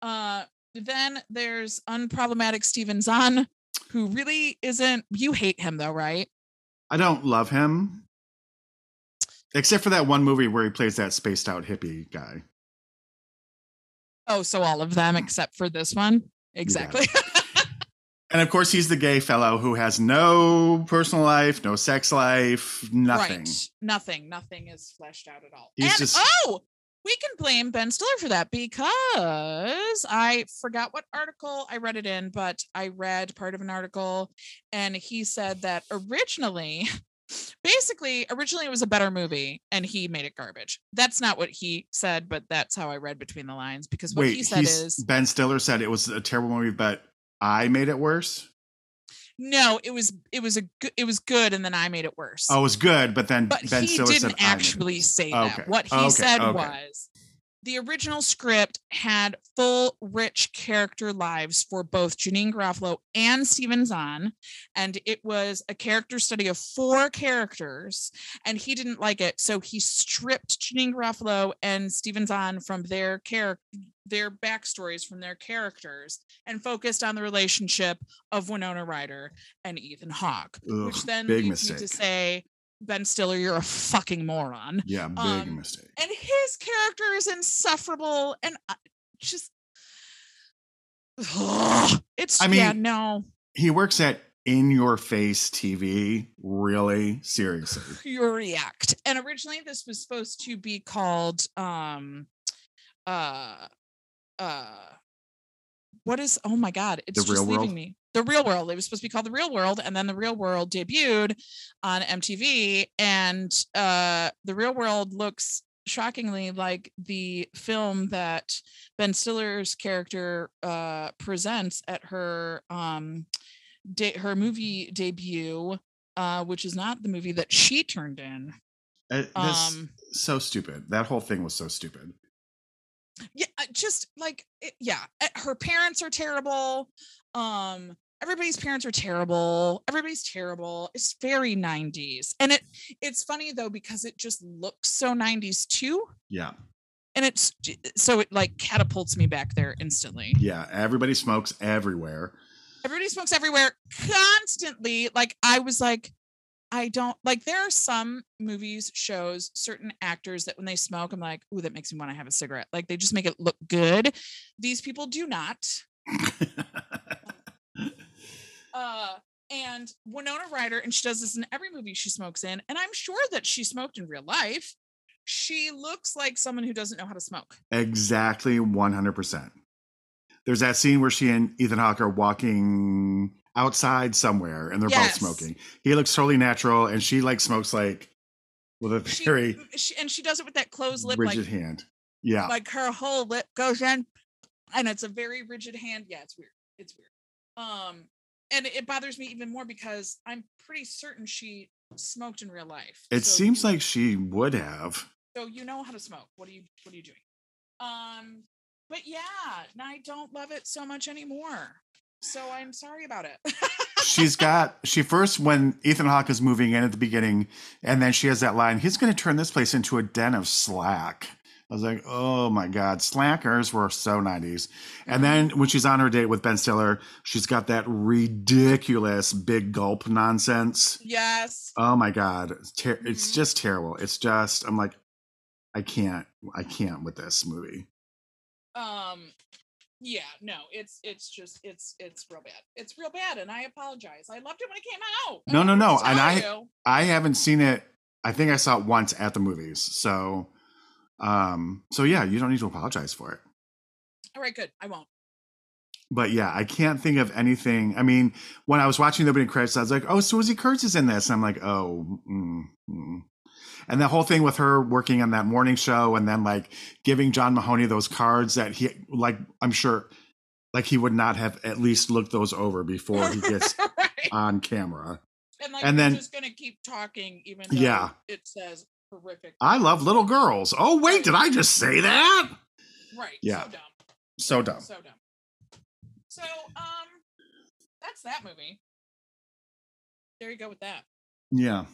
Uh, then there's unproblematic Steven Zahn, who really isn't. You hate him though, right? I don't love him. Except for that one movie where he plays that spaced out hippie guy. Oh, so all of them except for this one. Exactly. And of course, he's the gay fellow who has no personal life, no sex life, nothing. Right. Nothing. Nothing is fleshed out at all. He's and just- oh, we can blame Ben Stiller for that because I forgot what article I read it in, but I read part of an article and he said that originally, basically, originally it was a better movie and he made it garbage. That's not what he said, but that's how I read between the lines because what Wait, he said is Ben Stiller said it was a terrible movie, but I made it worse. No, it was it was a good it was good and then I made it worse. Oh, it was good, but then but Ben he Stiller didn't it actually say that. Okay, What he okay, said okay. was the original script had full, rich character lives for both Janeane Garofalo and Steven Zahn, and it was a character study of four characters, and he didn't like it, so he stripped Janeane Garofalo and Steven Zahn from their character their backstories from their characters and focused on the relationship of Winona Ryder and Ethan Hawke, which then leads me to say, Ben Stiller, you're a fucking moron. Yeah, big um, mistake. And his character is insufferable and I- just it's I yeah, mean, no. He works at in your face TV. Really? Seriously. you react. And originally this was supposed to be called um uh uh what is oh my god, it's The just leaving World? me. The real world. It was supposed to be called The Real World, and then The Real World debuted on MTV, and uh The Real World looks shockingly like the film that Ben Stiller's character uh presents at her um de- her movie debut uh which is not the movie that she turned in Uh, this- um so stupid. That whole thing was so stupid. yeah uh, just like it, yeah uh, her parents are terrible um everybody's parents are terrible everybody's terrible it's very 90s and it it's funny though because it just looks so 90s too Yeah. and it's so it like catapults me back there instantly Yeah. Everybody smokes everywhere. everybody smokes everywhere constantly like i was like i don't like there are some movies shows certain actors that when they smoke i'm like ooh that makes me want to have a cigarette like they just make it look good these people do not uh and winona ryder and she does this in every movie she smokes in and i'm sure that she smoked in real life she looks like someone who doesn't know how to smoke exactly 100%. There's that scene where she and Ethan Hawke are walking outside somewhere and they're Yes. both smoking. He looks totally natural and she like smokes like with a she, very she and she does it with that closed lip rigid like hand. Yeah. like her whole lip goes in and it's a very rigid hand yeah it's weird it's weird um and it bothers me even more because i'm pretty certain she smoked in real life it So seems you- like she would have. so you know how to smoke what are you what are you doing um but yeah and i don't love it so much anymore so i'm sorry about it She's got she first when Ethan Hawke is moving in at the beginning, and then she has that line, he's gonna turn this place into a den of slack. I was like, oh my god, slackers were so 90s. And then when she's on her date with Ben Stiller, she's got that ridiculous big gulp nonsense. yes Oh my god, it's, ter- it's Mhm. just terrible. It's just I'm like, I can't, I can't with this movie. um yeah no it's it's just it's it's real bad it's real bad and i apologize i loved it when it came out No, no, no, and I- you. I haven't seen it. I think I saw it once at the movies. So, um, so yeah, you don't need to apologize for it. all right good i won't But yeah, I can't think of anything. I mean, when I was watching the opening credits, I was like, "Oh, Swoosie Kurtz is in this." And I'm like, "Oh," mm, mm. and the whole thing with her working on that morning show, and then like giving John Mahoney those cards that he like, I'm sure, like he would not have at least looked those over before he gets right. on camera. and like and then- just gonna keep talking even though Yeah. it says horrific I love little girls. Oh wait, did I just say that? right. Yeah. so dumb. So dumb. so dumb. So um that's that movie. There you go with that. Yeah.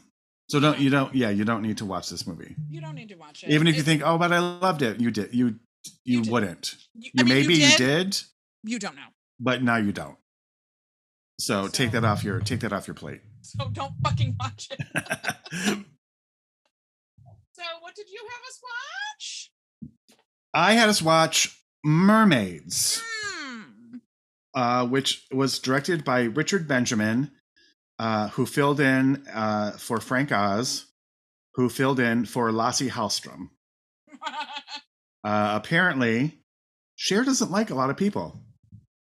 So don't you don't yeah you don't need to watch this movie. You don't need to watch it. Even if you think oh but I loved it you did you you, You wouldn't. You, you mean, maybe you did, did. You don't know. But now you don't. So, take that off your take that off your plate. so don't fucking watch it so what did you have us watch I had us watch Mermaids, hmm. uh, which was directed by Richard Benjamin, uh, who filled in uh, for Frank Oz, who filled in for Lassie Hallstrom. Uh, apparently, Cher doesn't like a lot of people.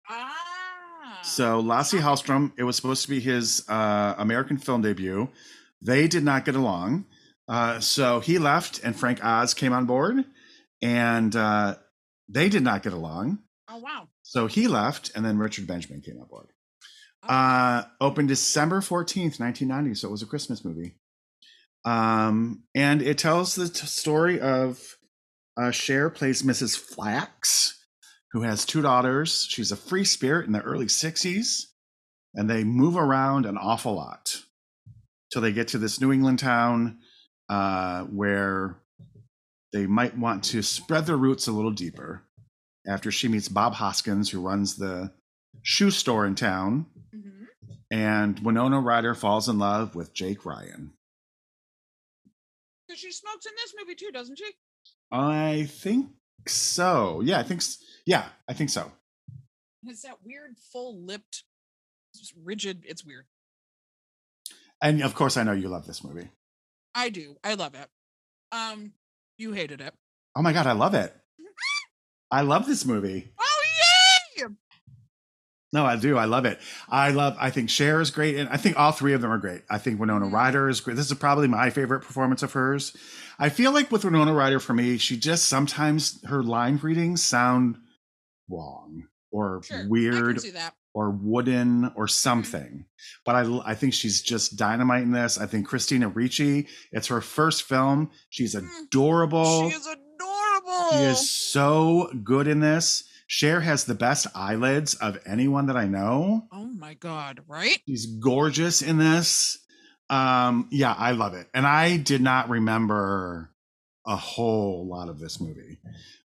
ah So Lassie Hallstrom, it was supposed to be his uh, American film debut. They did not get along. Uh, so he left and Frank Oz came on board and uh, they did not get along. oh wow So he left and then Richard Benjamin came on board. Oh, Uh, opened December 14th, 1990. So it was a Christmas movie. Um, and it tells the t- story of uh, Cher plays Mrs. Flax, who has two daughters. She's a free spirit in the early 60s, and they move around an awful lot till they get to this New England town uh, where they might want to spread their roots a little deeper after she meets Bob Hoskins, who runs the shoe store in town, mhm. and Winona Ryder falls in love with Jake Ryan. Because she smokes in this movie too, doesn't she? I think so. Yeah, I think yeah, I think so. It's that weird full lipped rigid. It's weird. And of course, I know you love this movie. I do. I love it. Um, you hated it. Oh my god, I love it. I love this movie. Oh yay! No, I do. I love it. I love. I think Cher is great, and I think all three of them are great. I think Winona Mhm. Ryder is great. This is probably my favorite performance of hers. I feel like with Winona Ryder, for me, she just sometimes her line readings sound wrong or Sure, weird see that. Or wooden or something. But I, I think she's just dynamite in this. I think Christina Ricci. It's her first film. She's Mm. adorable. She is adorable. She is so good in this. Cher has the best eyelids of anyone that I know. Oh my god! Right? She's gorgeous in this. Um, yeah, I love it. And I did not remember a whole lot of this movie.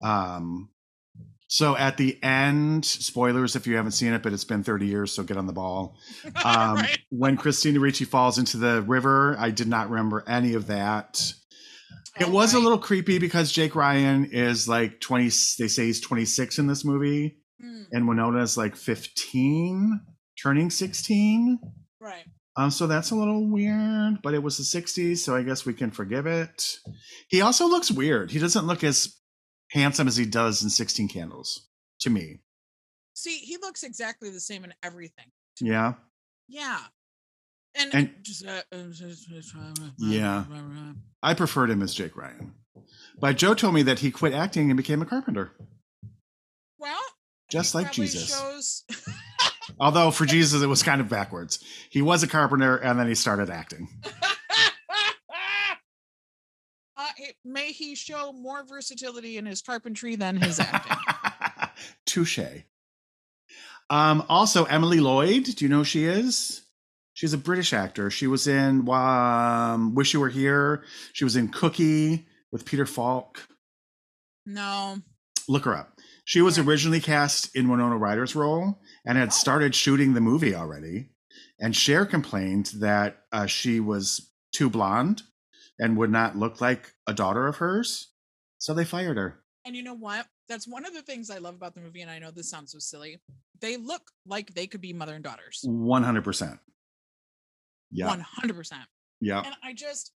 Um, so at the end, spoilers if you haven't seen it, but it's been 30 years, so get on the ball. Um, right? When Christina Ricci falls into the river, I did not remember any of that. It Oh, was a little creepy because Jake Ryan is like 20, they say he's 26 in this movie, Mm, and Winona is like 15, turning 16. right. Um, so that's a little weird, but it was the 60s, so I guess we can forgive it. He also looks weird. He doesn't look as handsome as he does in 16 Candles to me. See, he looks exactly the same in everything. Yeah. Yeah. And, And- just uh, Yeah. I preferred him as Jake Ryan. But Jo told me that he quit acting and became a carpenter, Well, just like Jesus. Shows Although for Jesus, it was kind of backwards. He was a carpenter and then he started acting. it- may he show more versatility in his carpentry than his acting. Touche. Um, also, Emily Lloyd. Do you know who she is? She's a British actor. She was in um, Wish You Were Here. She was in Cookie with Peter Falk. no. Look her up. She was originally cast in Winona Ryder's role and had Oh. started shooting the movie already. And Cher complained that uh, she was too blonde and would not look like a daughter of hers. So they fired her. And you know what? That's one of the things I love about the movie. And I know this sounds so silly. They look like they could be mother and daughters. 100%. Yeah. 100%. Yeah. And I just,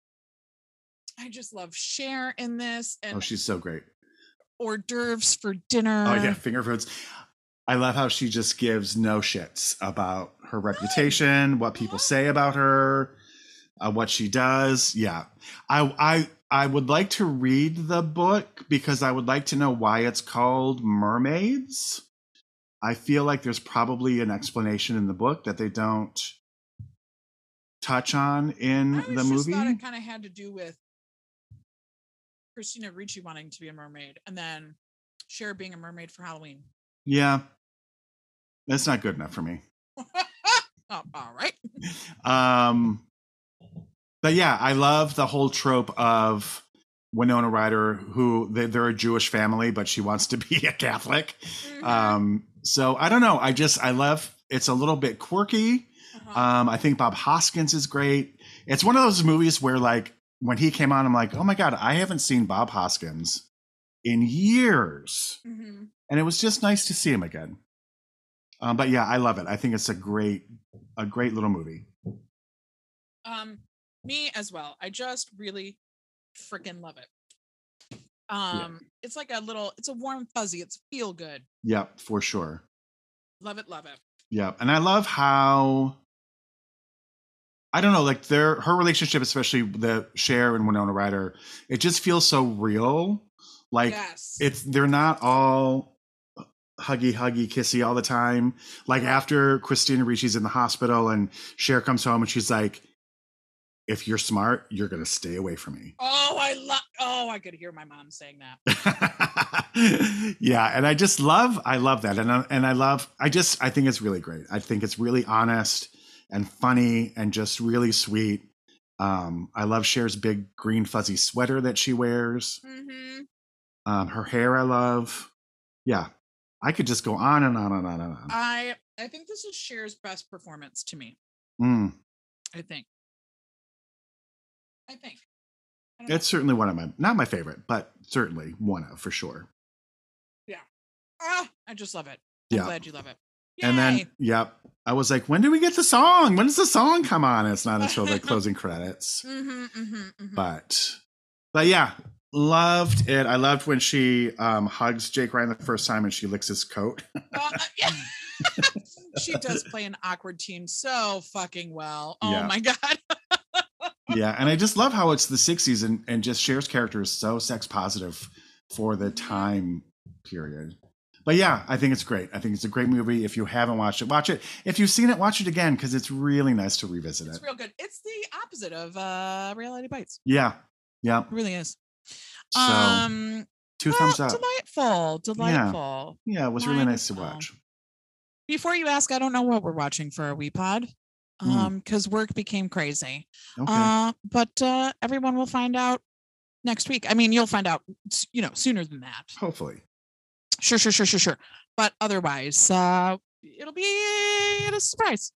I just love Cher in this and Oh, she's so great. hors d'oeuvres for dinner. Oh yeah, finger foods. I love how she just gives no shits about her reputation, what people say about her, uh, what she does. Yeah, I I I would like to read the book because I would like to know why it's called Mermaids. I feel like there's probably an explanation in the book that they don't touch on in I the movie. thought it kind of had to do with Christina Ricci wanting to be a mermaid and then Cher being a mermaid for Halloween. yeah, that's not good enough for me. oh, all right. Um, but yeah, I love the whole trope of Winona Ryder, who they, they're a Jewish family, but she wants to be a Catholic. Mhm. Um, so I don't know. I just I love. It's a little bit quirky. Uh-huh. Um, I think Bob Hoskins is great. It's one of those movies where like when he came on, I'm like, oh my god, I haven't seen Bob Hoskins in years, Mhm. and it was just nice to see him again. Um, but yeah, I love it. I think it's a great, a great little movie. Um, me as well. I just really freaking love it. Um, it's like a little, it's a warm fuzzy. It's feel good. Yep, for sure. Love it, love it. Yeah, and I love how I don't know, like their her relationship, especially the Cher and Winona Ryder, it just feels so real. Like yes. it's they're not all huggy, huggy, kissy all the time. Like after Christina Ricci's in the hospital and Cher comes home and she's like, "If you're smart, you're gonna stay away from me." oh, I love. Oh, I could hear my mom saying that. yeah, and I just love I love that. And I, and I love I just I think it's really great. I think it's really honest and funny and just really sweet. Um I love Cher's big green fuzzy sweater that she wears. hmm Um her hair I love. Yeah. I could just go on and on and on and on. I I think this is Cher's best performance to me. Mm, I think. I think. I don't know. it's certainly one of my not my favorite, but certainly one of for sure. ah, I just love it. I'm Yeah. glad you love it. And then, yep, I was like, when do we get the song? When does the song come on? It's not until the closing credits. Mhm, mhm, mhm. But, but yeah, loved it. I loved when she um, hugs Jake Ryan the first time and she licks his coat. Uh, yeah. she does play an awkward teen so fucking well. Oh Yeah. my god. Yeah, and I just love how it's the '60s and and just Cher's character is so sex positive for the time period. But yeah, I think it's great. I think it's a great movie. If you haven't watched it, watch it. If you've seen it, watch it again because it's really nice to revisit It's it. It's real good. It's the opposite of uh reality bites. Yeah, yeah. It really is. So um two well, thumbs up. delightful. Delightful. Yeah, it was really nice to watch. Before you ask, I don't know what we're watching for our wee pod. Hmm. Um, because work became crazy. Okay. Uh, but uh everyone will find out next week. I mean, you'll find out you know sooner than that. Hopefully. Sure, sure, sure, sure, sure. But otherwise, uh it'll be a surprise.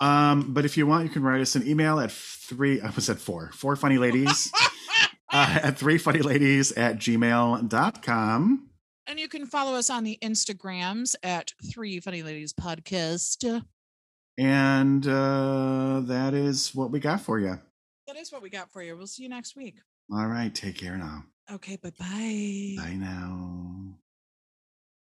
Um, but if you want, you can write us an email at three, I was at four, four funny ladies uh, at three funny ladies at gmail.com. And you can follow us on the Instagrams at Three Funny Ladies Podcast. And uh, that is what we got for you. That is what we got for you. We'll see you next week. All right. Take care now. Okay, bye bye. Bye now.